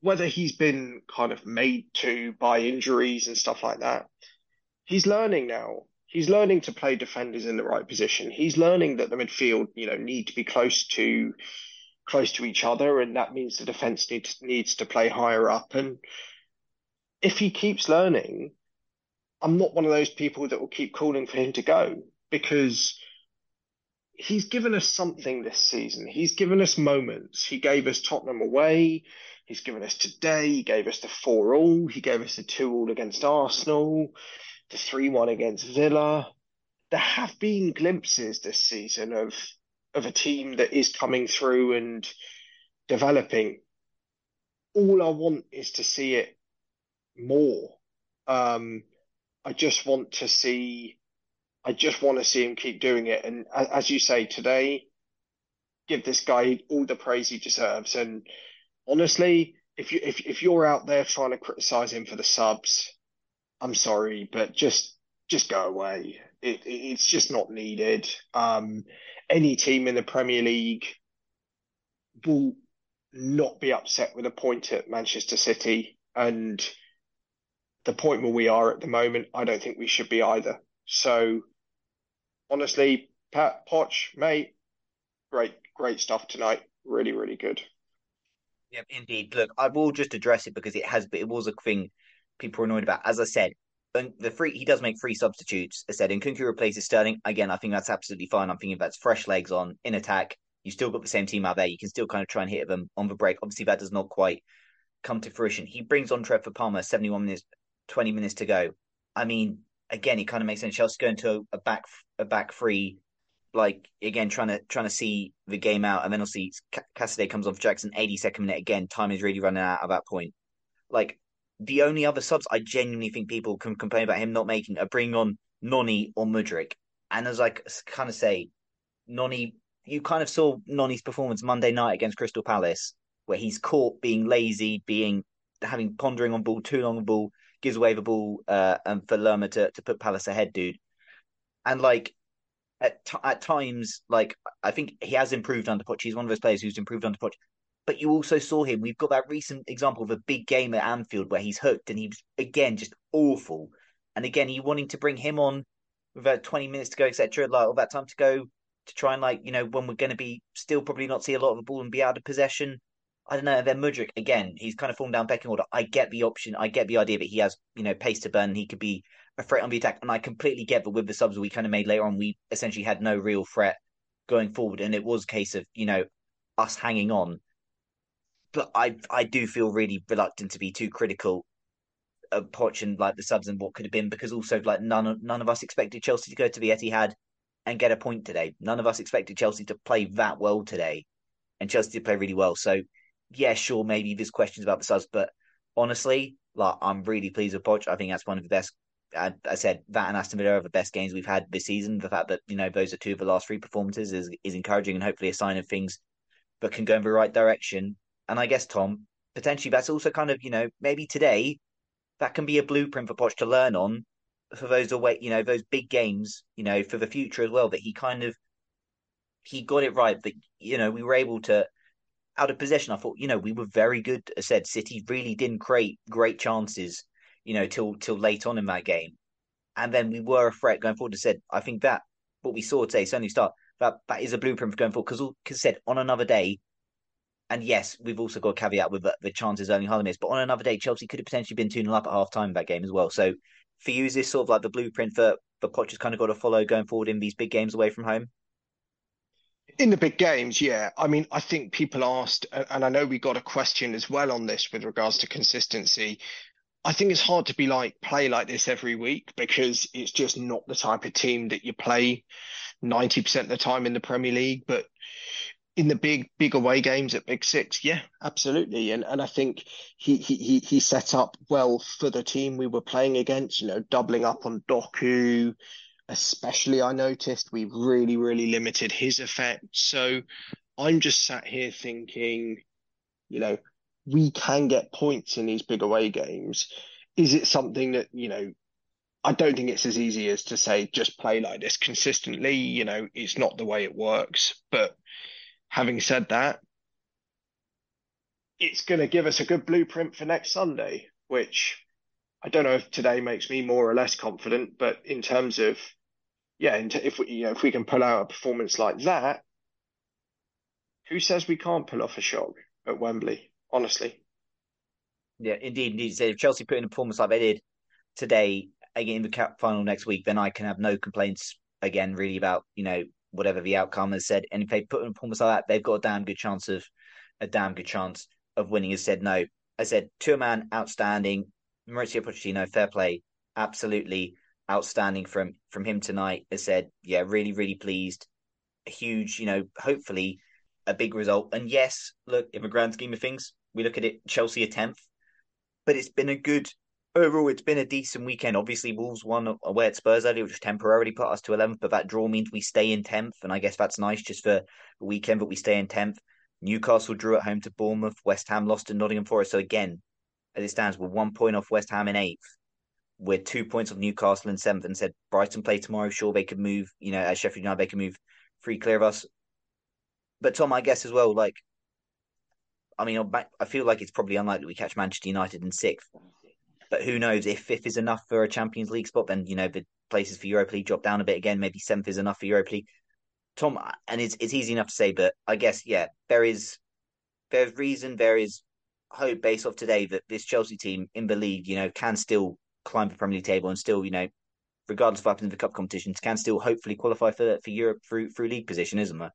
whether he's been kind of made to by injuries and stuff like that, he's learning now. He's learning to play defenders in the right position. He's learning that the midfield, you know, need to be close to close to each other, and that means the defense needs needs to play higher up. And if he keeps learning, I'm not one of those people that will keep calling for him to go because he's given us something this season. He's given us moments. He gave us Tottenham away. He's given us today. He gave us the four all. He gave us the two all against Arsenal, the three one against Villa. There have been glimpses this season of of a team that is coming through and developing. All I want is to see it more. Um, I just want to see, I just want to see him keep doing it. And as you say today, give this guy all the praise he deserves. And honestly, if you if if you're out there trying to criticize him for the subs, I'm sorry, but just just go away. It, it's just not needed. Um, any team in the Premier League will not be upset with a point at Manchester City, and the point where we are at the moment, I don't think we should be either. So, honestly, Pat Poch, mate, great, great stuff tonight. Really, really good. Yeah, indeed. Look, I will just address it because it has, but it was a thing people were annoyed about. As I said, the free he does make free substitutes. I said, and Nkunku replaces Sterling again. I think that's absolutely fine. I'm thinking that's fresh legs on in attack. You still got the same team out there. You can still kind of try and hit them on the break. Obviously, that does not quite come to fruition. He brings on Trevor Palmer, 71 minutes, 20 minutes to go. I mean, again, it kind of makes sense. Chelsea going to a back a back free like again trying to trying to see the game out, and then obviously Casadei comes on for Jackson, 82nd minute again. Time is really running out at that point. Like the only other subs I genuinely think people can complain about him not making are bringing on Noni or Mudryk. And as I kind of say, Noni, you kind of saw Noni's performance Monday night against Crystal Palace, where he's caught being lazy, being having pondering on ball, too long on ball, gives away the ball, uh, and for Lerma to, to put Palace ahead, dude. And like at t- at times, like I think he has improved under Poch. He's one of those players who's improved under Poch. But you also saw him. We've got that recent example of a big game at Anfield where he's hooked and he was again just awful. And again, you wanting to bring him on with about twenty minutes to go, etc. Like all that time to go to try and like you know when we're going to be still probably not see a lot of the ball and be out of possession. I don't know. And then Mudryk again, he's kind of fallen down pecking order. I get the option. I get the idea that he has you know pace to burn. He could be a threat on the attack. And I completely get that with the subs we kind of made later on, we essentially had no real threat going forward. And it was a case of, you know, us hanging on. But I I do feel really reluctant to be too critical of Poch and like the subs and what could have been because also like none of none of us expected Chelsea to go to the Etihad and get a point today. None of us expected Chelsea to play that well today. And Chelsea did play really well. So yeah, sure, maybe there's questions about the subs, but honestly, like I'm really pleased with Poch. I think that's one of the best I, said that and Aston Villa are the best games we've had this season. The fact that you know those are two of the last three performances is is encouraging and hopefully a sign of things that can go in the right direction. And I guess Tom potentially that's also kind of you know maybe today that can be a blueprint for Poch to learn on for those away you know those big games you know for the future as well. That he kind of he got it right. That you know we were able to out of possession. I thought you know we were very good. I said City really didn't create great chances you know, till till late on in that game. And then we were a threat going forward. I said, I think that what we saw today, certainly start, that that is a blueprint for going forward. Because, because said on another day, and yes, we've also got a caveat with the, the chances only hardly missed, but on another day, Chelsea could have potentially been 2 0 up at half time that game as well. So for you, is this sort of like the blueprint for, for Poch has kind of got to follow going forward in these big games away from home? In the big games, yeah. I mean, I think people asked, and I know we got a question as well on this with regards to consistency. I think it's hard to be like play like this every week because it's just not the type of team that you play 90% of the time in the Premier League. But in the big big away games at Big Six, yeah, absolutely. And and I think he he he set up well for the team we were playing against, you know, doubling up on Doku. Especially I noticed we really, really limited his effect. So I'm just sat here thinking, you know, we can get points in these big away games. Is it something that, you know, I don't think it's as easy as to say just play like this consistently. You know, it's not the way it works. But having said that, it's going to give us a good blueprint for next Sunday, which I don't know if today makes me more or less confident. But in terms of, yeah, if we, you know, if we can pull out a performance like that, who says we can't pull off a shock at Wembley? honestly. Yeah, indeed, indeed. So if Chelsea put in a performance like they did today, again in the cup final next week, then I can have no complaints again, really, about you know whatever the outcome has said. And if they put in a performance like that, they've got a damn good chance of a damn good chance of winning. Has said no. I said to a man outstanding. Mauricio Pochettino, fair play, absolutely outstanding from from him tonight. Has said, yeah, really, really pleased. A huge, you know, hopefully a big result. And yes, look, in the grand scheme of things, we look at it, Chelsea a tenth, but it's been a good overall. It's been a decent weekend. Obviously, Wolves won away at Spurs earlier, which temporarily put us to eleventh, but that draw means we stay in tenth, and I guess that's nice just for the weekend. But we stay in tenth. Newcastle drew at home to Bournemouth. West Ham lost to Nottingham Forest. So again, as it stands, we're one point off West Ham in eighth. We're two points of Newcastle in seventh, and said Brighton play tomorrow. Sure, they could move. You know, as Sheffield United, they can move free clear of us. But Tom, I guess as well, like, I mean, I feel like it's probably unlikely we catch Manchester United in sixth. But who knows if fifth is enough for a Champions League spot? Then you know the places for Europa League drop down a bit again. Maybe seventh is enough for Europa League. Tom, and it's it's easy enough to say, but I guess yeah, there is there's reason, there is hope based off today that this Chelsea team in the league, you know, can still climb the Premier League table and still, you know, regardless of what happens in the cup competitions, can still hopefully qualify for for Europe through through league position, isn't there?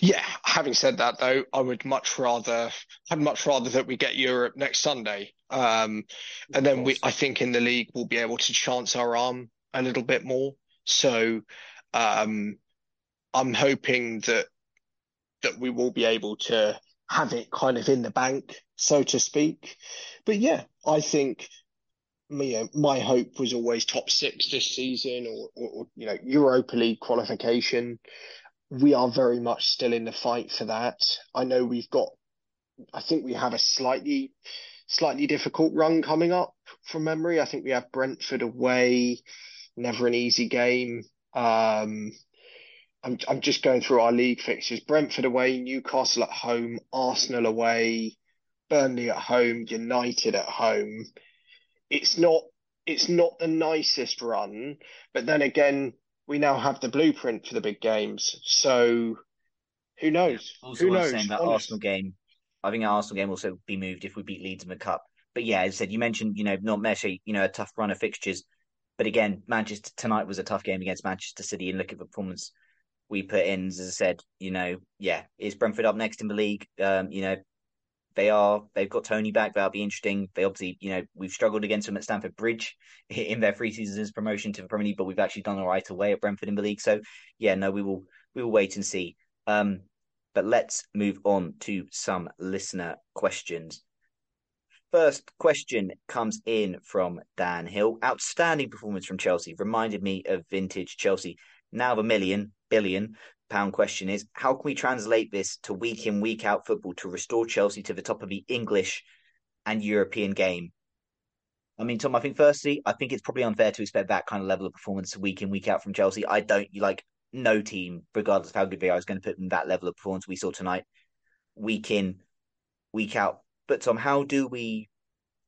Yeah, having said that though, I would much rather I'd much rather that we get Europe next Sunday. Um, and then we I think in the league we'll be able to chance our arm a little bit more. So um, I'm hoping that that we will be able to have it kind of in the bank, so to speak. But yeah, I think you know, my hope was always top six this season or, or, or, you know Europa League qualification. We are very much still in the fight for that. I know we've got, I think we have a slightly, slightly difficult run coming up from memory. I think we have Brentford away, never an easy game. Um, I'm I'm just going through our league fixtures: Brentford away, Newcastle at home, Arsenal away, Burnley at home, United at home. It's not it's not the nicest run, but then again, we now have the blueprint for the big games. So who knows? Also, who knows? Saying that Honest. Arsenal game, I think our Arsenal game will also be moved if we beat Leeds in the cup. But yeah, as I said, you mentioned you know not Messi, you know a tough run of fixtures. But again, Manchester tonight was a tough game against Manchester City, and look at the performance we put in, as I said, you know, yeah, is Brentford up next in the league? Um, you know, they are. They've got Toney back. That'll be interesting. They obviously, you know, we've struggled against them at Stamford Bridge in their three seasons promotion to the Premier League, but we've actually done all right away at Brentford in the league. So yeah, no, we will we will wait and see. Um, but let's move on to some listener questions. First question comes in from Dan Hill. Outstanding performance from Chelsea. Reminded me of vintage Chelsea. Now the million, billion pound question is how can we translate this to week in, week out football to restore Chelsea to the top of the English and European game? I mean, Tom, I think firstly, I think it's probably unfair to expect that kind of level of performance week in, week out from Chelsea. I don't like no team, regardless of how good they are, is going to put in that level of performance we saw tonight, week in, week out. But Tom, how do we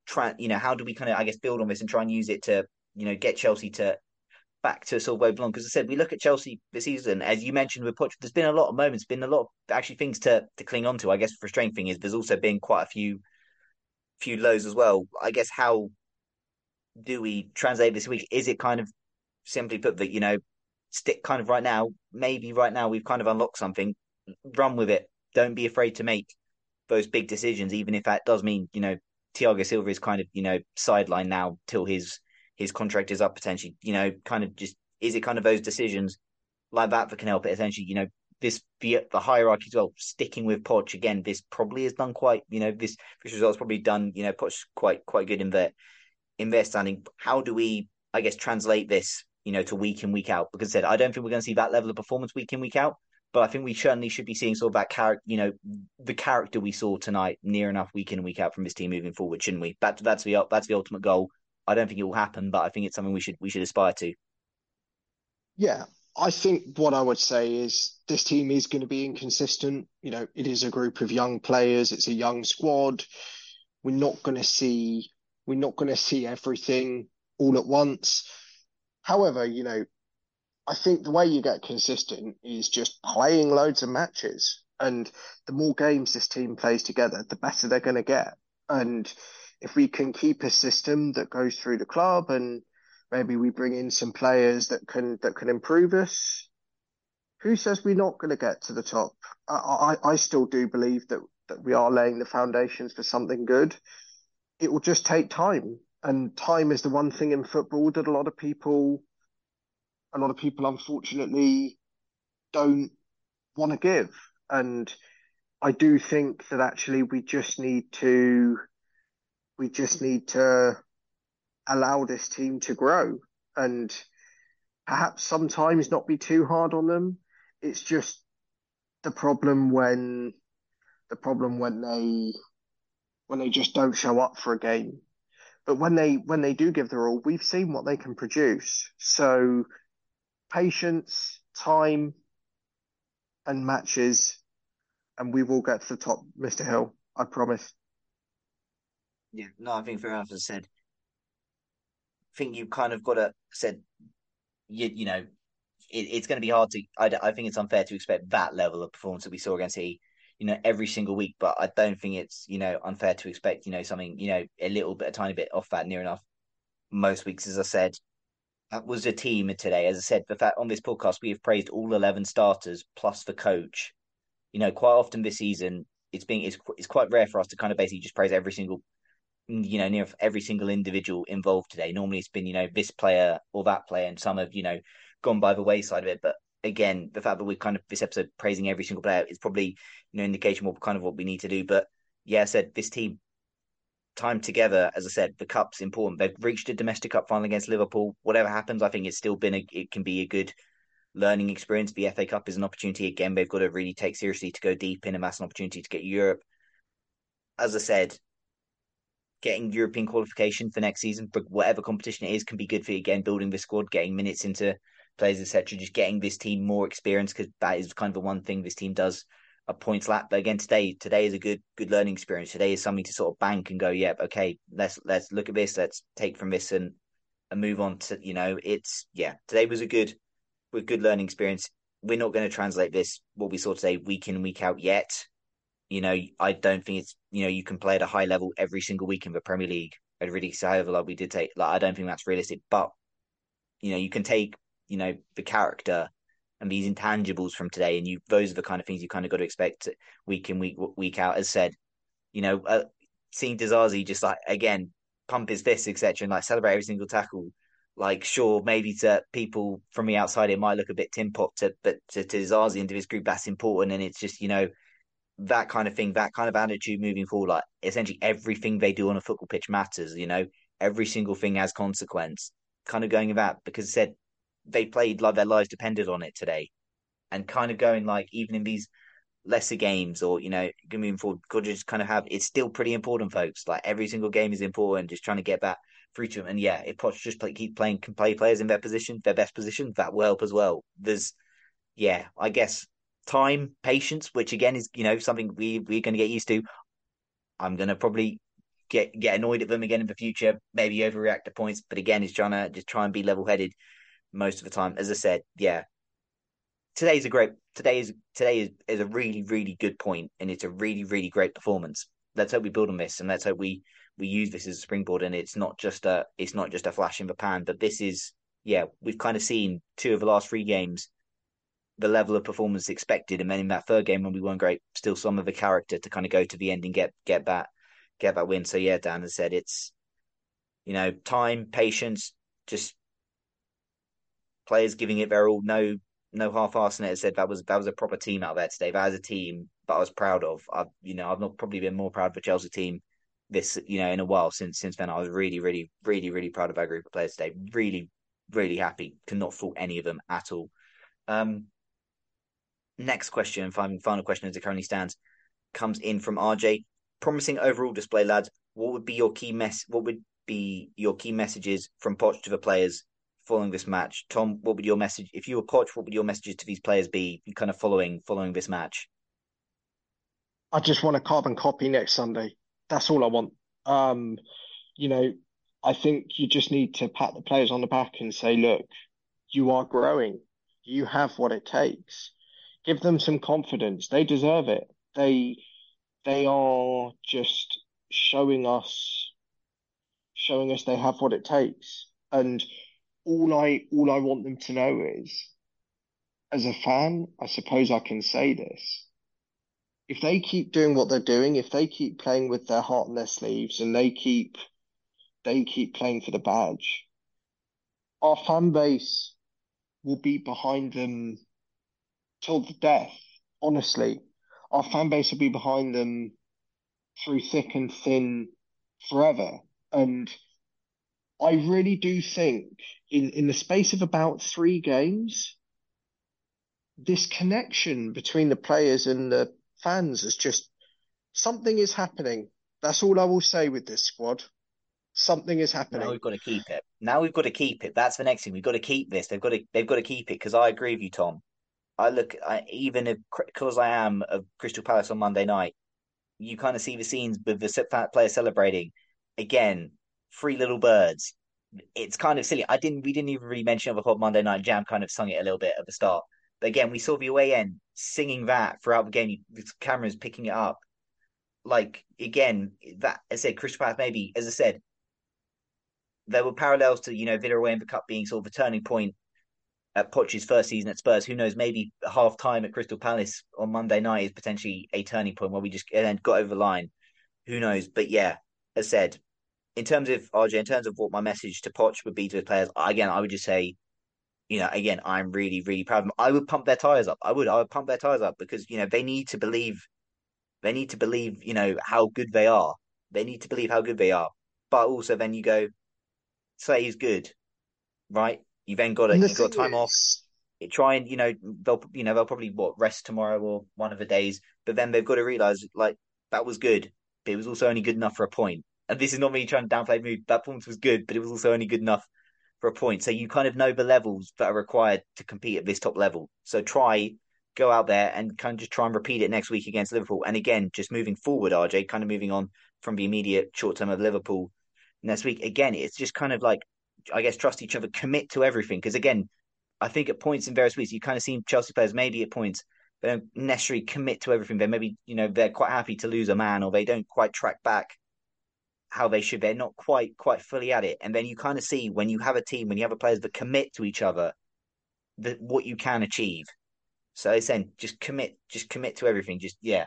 try? You know, how do we kind of, I guess, build on this and try and use it to, you know, get Chelsea to back to where belong. Because I said we look at Chelsea this season, as you mentioned with Poch, there's been a lot of moments, been a lot of actually things to to cling on to. I guess the frustrating thing is there's also been quite a few few lows as well. I guess how do we translate this week? Is it kind of simply put that you know stick kind of right now? Maybe right now we've kind of unlocked something. Run with it. Don't be afraid to make those big decisions, even if that does mean you know Thiago Silva is kind of you know sidelined now till his his contract is up potentially. You know, kind of just is it kind of those decisions like that that can help it essentially? You know, this the, the hierarchy as well. Sticking with Poch again, this probably has done quite. You know, this this result's probably done. You know, Poch quite quite good in their in their standing. How do we, I guess, translate this? You know, to week in week out because I said I don't think we're going to see that level of performance week in week out. But I think we certainly should be seeing sort of that character, you know, the character we saw tonight near enough week in week out from this team moving forward, shouldn't we? That, that's the that's the ultimate goal. I don't think it will happen, but I think it's something we should we should aspire to. Yeah, I think what I would say is this team is going to be inconsistent. You know, it is a group of young players. It's a young squad. We're not going to see we're not going to see everything all at once. However, you know, I think the way you get consistent is just playing loads of matches. And the more games this team plays together, the better they're going to get. And if we can keep a system that goes through the club and maybe we bring in some players that can that can improve us, who says we're not going to get to the top? I, I, I still do believe that that we are laying the foundations for something good. It will just take time, and time is the one thing in football that a lot of people, a lot of people, unfortunately, don't want to give. And I do think that actually we just need to we just need to allow this team to grow and perhaps sometimes not be too hard on them. It's just the problem when the problem when they when they just don't show up for a game. But when they when they do give their all, we've seen what they can produce. So patience, time, and matches, and we will get to the top, Mr. Hill. I promise. Yeah, no, I think I said, I think you've kind of got to said, you you know, it, it's going to be hard to. I, I think it's unfair to expect that level of performance that we saw against the you know, every single week. But I don't think it's, you know, unfair to expect, you know, something, you know, a little bit, a tiny bit off that near enough most weeks. As I said, that was a team today. As I said, the fact on this podcast, we have praised all 11 starters plus the coach. You know, quite often this season, it's being, it's, it's quite rare for us to kind of basically just praise every single, you know, near every single individual involved today. Normally it's been, you know, this player or that player, and some have, you know, gone by the wayside of it. But again, the fact that we're kind of this episode praising every single player is probably you know indication of kind of what we need to do. But yeah, I said this team time together, as I said, the cup's important. They've reached a domestic cup final against Liverpool. Whatever happens, I think it's still been a it can be a good learning experience. The FA Cup is an opportunity again. They've got to really take seriously to go deep in, and that's an opportunity to get Europe. As I said, getting European qualification for next season, but whatever competition it is, can be good for you again. Building the squad, getting minutes into players, etc. Just getting this team more experience because that is kind of the one thing this team does a points lap. But again, today today is a good good learning experience. Today is something to sort of bank and go, yeah, okay, let's let's look at this, let's take from this and and move on to you know, it's yeah, today was a good with good learning experience. We're not going to translate this what we saw today week in week out yet. You know, I don't think it's you know you can play at a high level every single week in the Premier League. I'd really however like we did take like I don't think that's realistic, but you know you can take you know the character and these intangibles from today, and you those are the kind of things you kind of got to expect week in week week out. As said, you know, uh, seeing Disasi just like again pump his fists, etc., and like celebrate every single tackle. Like, sure, maybe to people from the outside it might look a bit tin pot, to, but to, to and to his group, that's important. And it's just you know that kind of thing, that kind of attitude moving forward. Like, essentially everything they do on a football pitch matters. You know, every single thing has consequence. Kind of going that because said they played like their lives depended on it today, and kind of going like even in these lesser games or you know moving forward, could just kind of have it's still pretty important, folks. Like every single game is important. Just trying to get that through to them, and yeah, if Poch just play, keep playing, can play players in their position, their best position, that will help as well. There's yeah, I guess time, patience, which again is you know something we we're going to get used to. I'm going to probably get get annoyed at them again in the future, maybe overreact to points, but again, is trying to just try and be level headed most of the time. As I said, yeah, today's a great today is today is, is a really really good point, and it's a really really great performance. Let's hope we build on this, and let's hope we we use this as a springboard, and it's not just a it's not just a flash in the pan, but this is yeah we've kind of seen two of the last three games the level of performance expected, and then in that third game when we weren't great, still some of the character to kind of go to the end and get get that get that win. So yeah, Dan has said it's you know time, patience, just players giving it their all, no no half-assing it. Said that was that was a proper team out there today. That was a team that I was proud of. I've you know I've not probably been more proud of the Chelsea team this you know in a while since since then. I was really really really really proud of our group of players today. Really really happy. Cannot fault any of them at all. Um, next question, final question as it currently stands, comes in from RJ. Promising overall display, lads. What would be your key mess? What would be your key messages from Poch to the players following this match. Tom, what would your message if you were coach? What would your messages to these players be? Kind of following following this match. I just want a carbon copy next Sunday. That's all I want. Um, you know, I think you just need to pat the players on the back and say, look, you are growing. You have what it takes. Give them some confidence. They deserve it. They they are just showing us showing us they have what it takes. And all I all I want them to know is, as a fan, I suppose I can say this. If they keep doing what they're doing, if they keep playing with their heart in their sleeves, and they keep they keep playing for the badge, our fan base will be behind them till the death. Honestly, our fan base will be behind them through thick and thin forever. And I really do think in, in the space of about three games, this connection between the players and the fans is just something is happening. That's all I will say with this squad. Something is happening. Now we've got to keep it. Now we've got to keep it. That's the next thing. We've got to keep this. They've got to. They've got to keep it because I agree with you, Tom. I look. I, even if because I am of Crystal Palace on Monday night, you kind of see the scenes with the players celebrating. Again, three little birds. It's kind of silly. I didn't. We didn't even really mention it before Monday night. Jam kind of sung it a little bit at the start. But again, we saw the away end singing that throughout the game. The cameras picking it up. Like again, that I said, Crystal Palace maybe, as I said, there were parallels to you know Villa away in the cup being sort of a turning point at Poch's first season at Spurs. Who knows? Maybe half time at Crystal Palace on Monday night is potentially a turning point where we just and then got over the line. Who knows? But yeah, as said, in terms of RJ, in terms of what my message to Poch would be to his players, again, I would just say, you know, again, I'm really, really proud of them. I would pump their tires up. I would, I would pump their tires up because you know they need to believe, they need to believe, you know, how good they are. They need to believe how good they are. But also, then you go, say he's good, right? You then got to you got time off. Try and you know they'll you know they'll probably what rest tomorrow or one of the days, but then they've got to realize like that was good, but it was also only good enough for a point. And this is not me trying to downplay mood. That performance was good, but it was also only good enough for a point. So you kind of know the levels that are required to compete at this top level. So try go out there and kind of just try and repeat it next week against Liverpool. And again, just moving forward, RJ, kind of moving on from the immediate short term of Liverpool next week. Again, it's just kind of like I guess trust each other, commit to everything. Because again, I think at points in various weeks you kind of see Chelsea players maybe at points they don't necessarily commit to everything. They maybe you know they're quite happy to lose a man or they don't quite track back how they should. They're not quite quite fully at it. And then you kind of see when you have a team, when you have a players that commit to each other, that what you can achieve. So it's saying just commit, just commit to everything. Just yeah,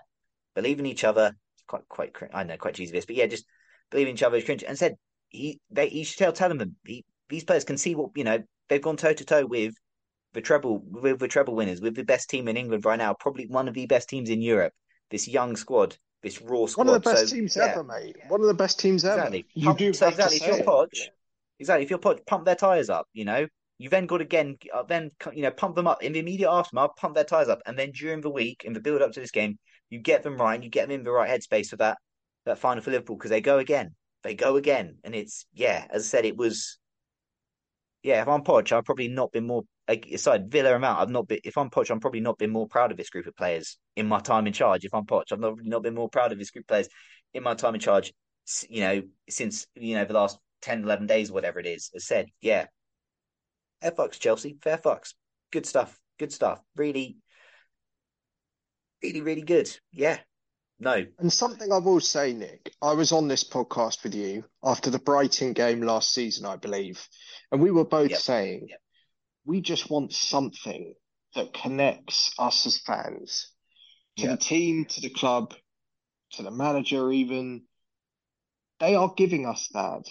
believe in each other. Quite quite I know quite cheesy this, but yeah, just believe in each other. is cringe. And said he they he should tell tell them he, these players can see what you know they've gone toe to toe with the treble with the treble winners with the best team in England right now, probably one of the best teams in Europe. This young squad, this raw squad, one of the best so, teams yeah. ever, mate. One of the best teams exactly. ever. You pump, do so exactly. If you're Poch, exactly. If you're Poch, pump their tires up. You know, you then got again, uh, then you know, pump them up in the immediate aftermath, pump their tires up, and then during the week in the build up to this game, you get them right, and you get them in the right headspace for that that final for Liverpool because they go again they go again. And it's, yeah, as I said, it was, yeah, if I'm Poch, I've probably not been more, aside Villa amount, I've not been, if I'm Poch, I'm probably not been more proud of this group of players in my time in charge. If I'm Poch, I've not, not been more proud of this group of players in my time in charge, you know, since, you know, the last 10, 11 days, or whatever it is. As said, yeah, fair fucks, Chelsea, fair fucks. Good stuff, good stuff. Really, really, really good. Yeah, no. And something I will say, Nick, I was on this podcast with you after the Brighton game last season, I believe, and we were both yep. saying yep. we just want something that connects us as fans to yep. the team, to the club, to the manager, even. They are giving us that.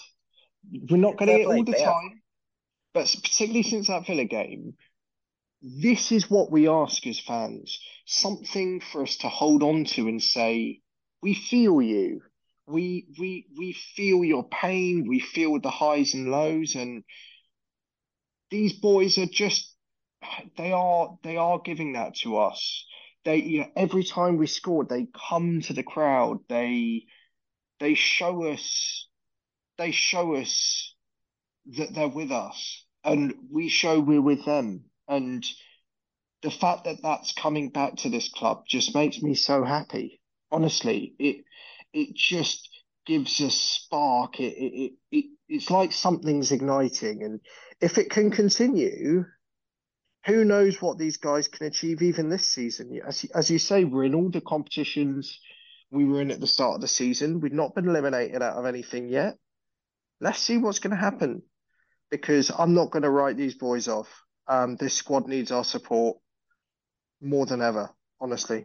We're not getting it all the time, but particularly since that Villa game, this is what we ask as fans something for us to hold on to and say, we feel you. We, we, we feel your pain. We feel the highs and lows. And these boys are just, they are, they are giving that to us. They, you know, every time we score, they come to the crowd. They, they show us, they show us that they're with us and we show we're with them and the fact that that's coming back to this club just makes me so happy. Honestly, it it just gives a spark. It, it, it, it's like something's igniting, and if it can continue, who knows what these guys can achieve even this season? As as you say, we're in all the competitions we were in at the start of the season. We've not been eliminated out of anything yet. Let's see what's going to happen, because I'm not going to write these boys off. Um, this squad needs our support more than ever, honestly.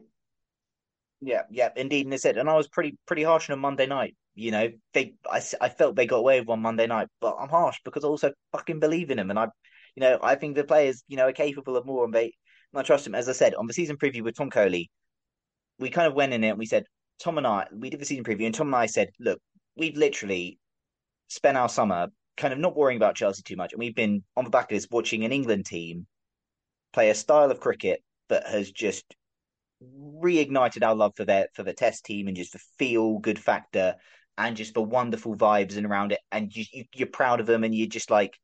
Yeah, yeah, indeed. And they said, and I was pretty pretty harsh on a Monday night. You know, they I, I felt they got away with one Monday night, but I'm harsh because I also fucking believe in them, and I, you know, I think the players, you know, are capable of more, and they, and I trust them. As I said on the season preview with Tom Coley, we kind of went in it and we said, Tom and I, we did the season preview, and Tom and I said, look, we've literally spent our summer kind of not worrying about Chelsea too much, and we've been on the back of this watching an England team play a style of cricket that has just reignited our love for their for the test team and just the feel good factor and just the wonderful vibes and around it. And you, you you're proud of them and you're just like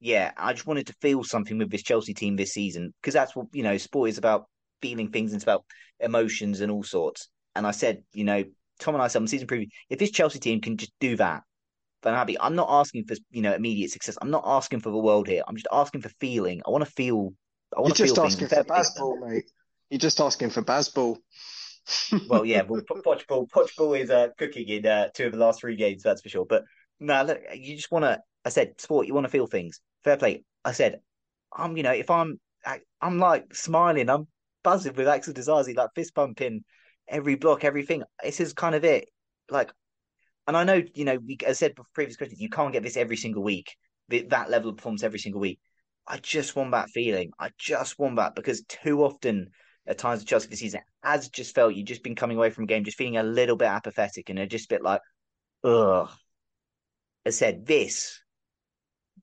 yeah I just wanted to feel something with this Chelsea team this season. Because that's what you know sport is about feeling things and it's about emotions and all sorts. And I said you know Tom and I said on season preview if this Chelsea team can just do that I'm happy I'm not asking for you know immediate success I'm not asking for the world here I'm just asking for feeling I want to feel I want You're to just feel asking for Bazball, mate. You're just asking for Bazball. well, yeah, well, Pochball, Pochball is uh, cooking in uh, two of the last three games, that's for sure. But no, look, you just want to. I said, sport, you want to feel things. Fair play. I said, I'm, you know, if I'm, I, I'm like smiling, I'm buzzing with Axel Disasi, like fist pumping every block, everything. This is kind of it. Like, and I know, you know, we, as I said previous questions, you can't get this every single week, that level of performance every single week. I just want that feeling. I just want that because too often at times of Chelsea this season has just felt you've just been coming away from a game just feeling a little bit apathetic and just a bit like, ugh. I said this,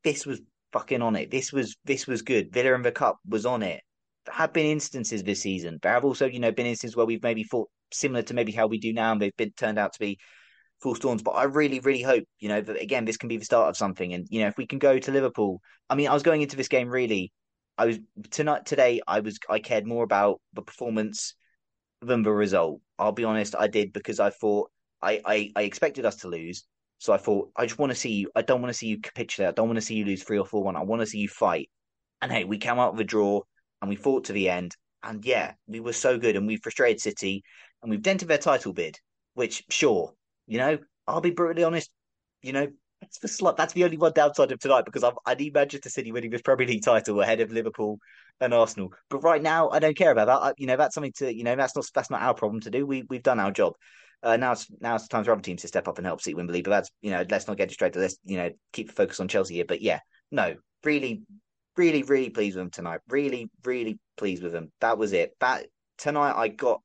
this was fucking on it. This was this was good. Villa in the cup was on it. There have been instances this season. There have also, you know, been instances where we've maybe thought similar to maybe how we do now, and they've been turned out to be full storms. But I really, really hope, you know, that again this can be the start of something. And you know, if we can go to Liverpool, I mean, I was going into this game really. I was tonight today. I was I cared more about the performance than the result. I'll be honest, I did because I thought I I, I expected us to lose. So I thought I just want to see you. I don't want to see you capitulate. I don't want to see you lose three or four one. I want to see you fight. And hey, we came out with a draw and we fought to the end. And yeah, we were so good and we frustrated City and we've dented their title bid. Which sure, you know, I'll be brutally honest. You know, that's the slight, that's the only one downside of tonight because I've, I need Manchester City winning this Premier League title ahead of Liverpool and Arsenal. But right now, I don't care about that. I, you know, that's something to you know that's not that's not our problem to do. We we've done our job. Uh, now it's now it's time for other teams to step up and help City Wembley. But that's you know let's not get distracted. Let's you know keep the focus on Chelsea here. But yeah, no, really, really, really pleased with them tonight. Really, really pleased with them. That was it. That tonight I got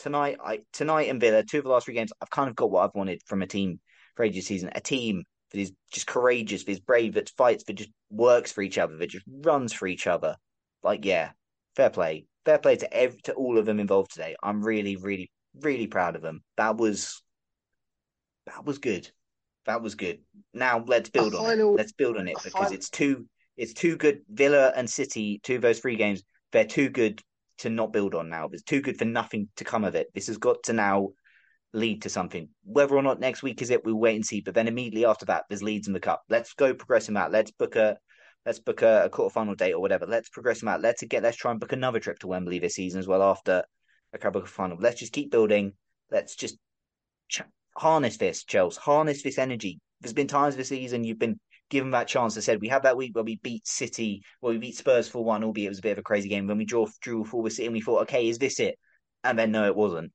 tonight I tonight and Villa two of the last three games. I've kind of got what I've wanted from a team for ages season. A team that is just courageous, that is brave, that fights, that just works for each other, that just runs for each other. Like, yeah, fair play. Fair play to every, to all of them involved today. I'm really, really, really proud of them. That was that was good. That was good. Now let's build a on final, it. Let's build on it because final... it's too it's too good. Villa and City, two of those three games, they're two good to not build on now. It's too good for nothing to come of it. This has got to now lead to something. Whether or not next week is it, we'll wait and see. But then immediately after that, there's Leeds in the cup. Let's go progressing out. Let's book a let's book a, a quarterfinal date or whatever. Let's progress them out. Let's get let's try and book another trip to Wembley this season as well after a cup of final. Let's just keep building. Let's just ch- harness this, Chelsea. Harness this energy. There's been times this season you've been given that chance. I said we had that week where we beat City, where we beat Spurs for one, albeit it was a bit of a crazy game. When we draw drew forward City, and we thought, okay, is this it? And then no, it wasn't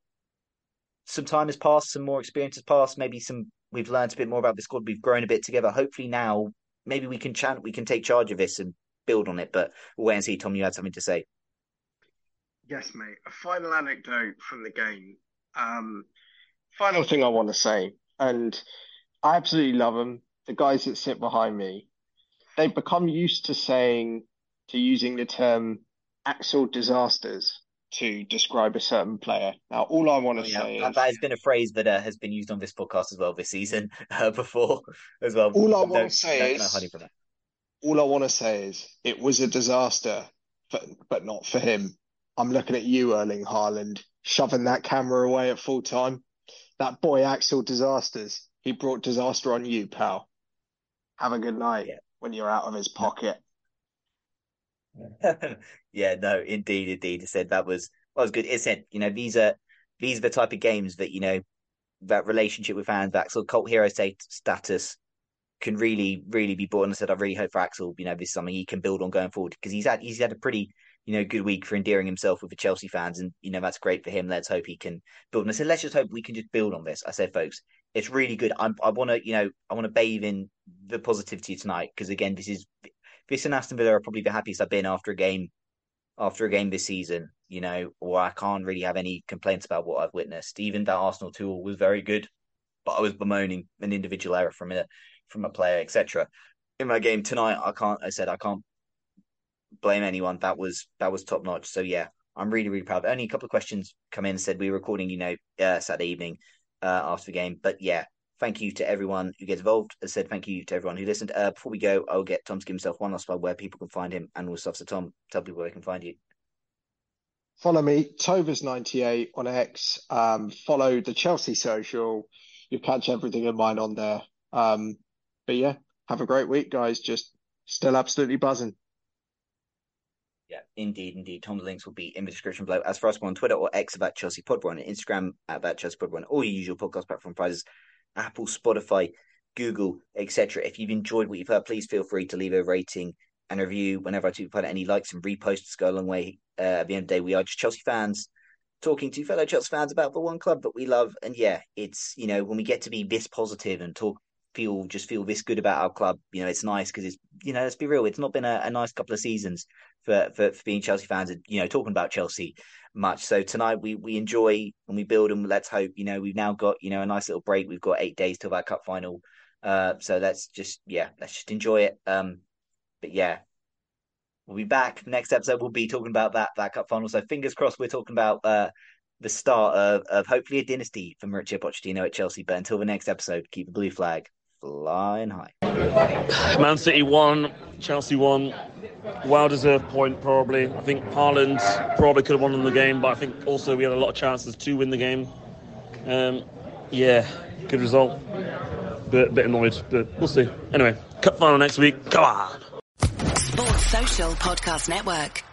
some time has passed, some more experience has passed. Maybe some we've learned a bit more about the squad. We've grown a bit together. Hopefully now, maybe we can chant, we can take charge of this and build on it. But we'll wait and see. Tom, you had something to say. Yes, mate. A final anecdote from the game. Um, final thing I want to say, and I absolutely love them. The guys that sit behind me, they've become used to saying, to using the term Axel disasters to describe a certain player. Now, all I want to oh, yeah. say that, is that has been a phrase that uh, has been used on this podcast as well this season uh, before as well. All I want to say is all I want to say is it was a disaster, but but not for him. I'm looking at you, Erling Haaland, shoving that camera away at full time. That boy Axel disasters. He brought disaster on you, pal. Have a good night yeah. when you're out of his pocket. yeah, no, indeed, indeed. I said that was that was good. It said, you know, these are these are the type of games that you know that relationship with fans, that sort of cult hero state status can really, really be. And I said, I really hope for Axel, you know, this is something he can build on going forward because he's had he's had a pretty, you know, good week for endearing himself with the Chelsea fans, and you know that's great for him. Let's hope he can build. And I said, let's just hope we can just build on this. I said, folks, it's really good. I'm, I want to, you know, I want to bathe in the positivity tonight because again, this is this and Aston Villa are probably the happiest I've been after a game after a game this season. you know, or I can't really have any complaints about what I've witnessed. Even that Arsenal tool was very good, but I was bemoaning an individual error from a from a player, etc. In my game tonight, I can't. I said I can't blame anyone. That was that was top notch. So yeah, I'm really really proud. Only a couple of questions come in said we were recording, you know, uh, Saturday evening uh, after the game, but yeah. Thank you to everyone who gets involved. As I said, thank you to everyone who listened. Uh, before we go, I'll get Tom to give himself one last plug where people can find him and all stuff. So, Tom, tell people where they can find you. Follow me, Tovers98 on X. Um, follow the Chelsea social. You'll catch everything of mine on there. Um, but yeah, have a great week, guys. Just still absolutely buzzing. Yeah, indeed, indeed. Tom's links will be in the description below. As for us, we're on Twitter or X about Chelsea Pod. We're on Instagram at that Chelsea Pod. We're on all your usual podcast platform prizes, Apple, Spotify, Google, etc. If you've enjoyed what you've heard, please feel free to leave a rating and review whenever I do put any likes and reposts go a long way. Uh, at the end of the day, we are just Chelsea fans talking to fellow Chelsea fans about the one club that we love. And yeah, it's you know when we get to be this positive and talk feel just feel this good about our club. You know, it's nice because it's you know let's be real, it's not been a, a, nice couple of seasons for, for for being Chelsea fans and you know talking about Chelsea much. So tonight we we enjoy and we build and let's hope you know we've now got you know a nice little break. We've got eight days till that cup final. Uh, so let's just yeah let's just enjoy it. Um, but yeah, we'll be back. Next episode we'll be talking about that that cup final. So fingers crossed we're talking about uh the start of, of hopefully a dynasty for Mauricio Pochettino at Chelsea. But until the next episode, keep the blue flag flying high. Man City won, Chelsea won. Well deserved point, probably. I think Haaland probably could have won the game, but I think also we had a lot of chances to win the game. Um, yeah, good result. Bit, bit annoyed, but we'll see. Anyway, cup final next week. Come on. Sports Social Podcast Network.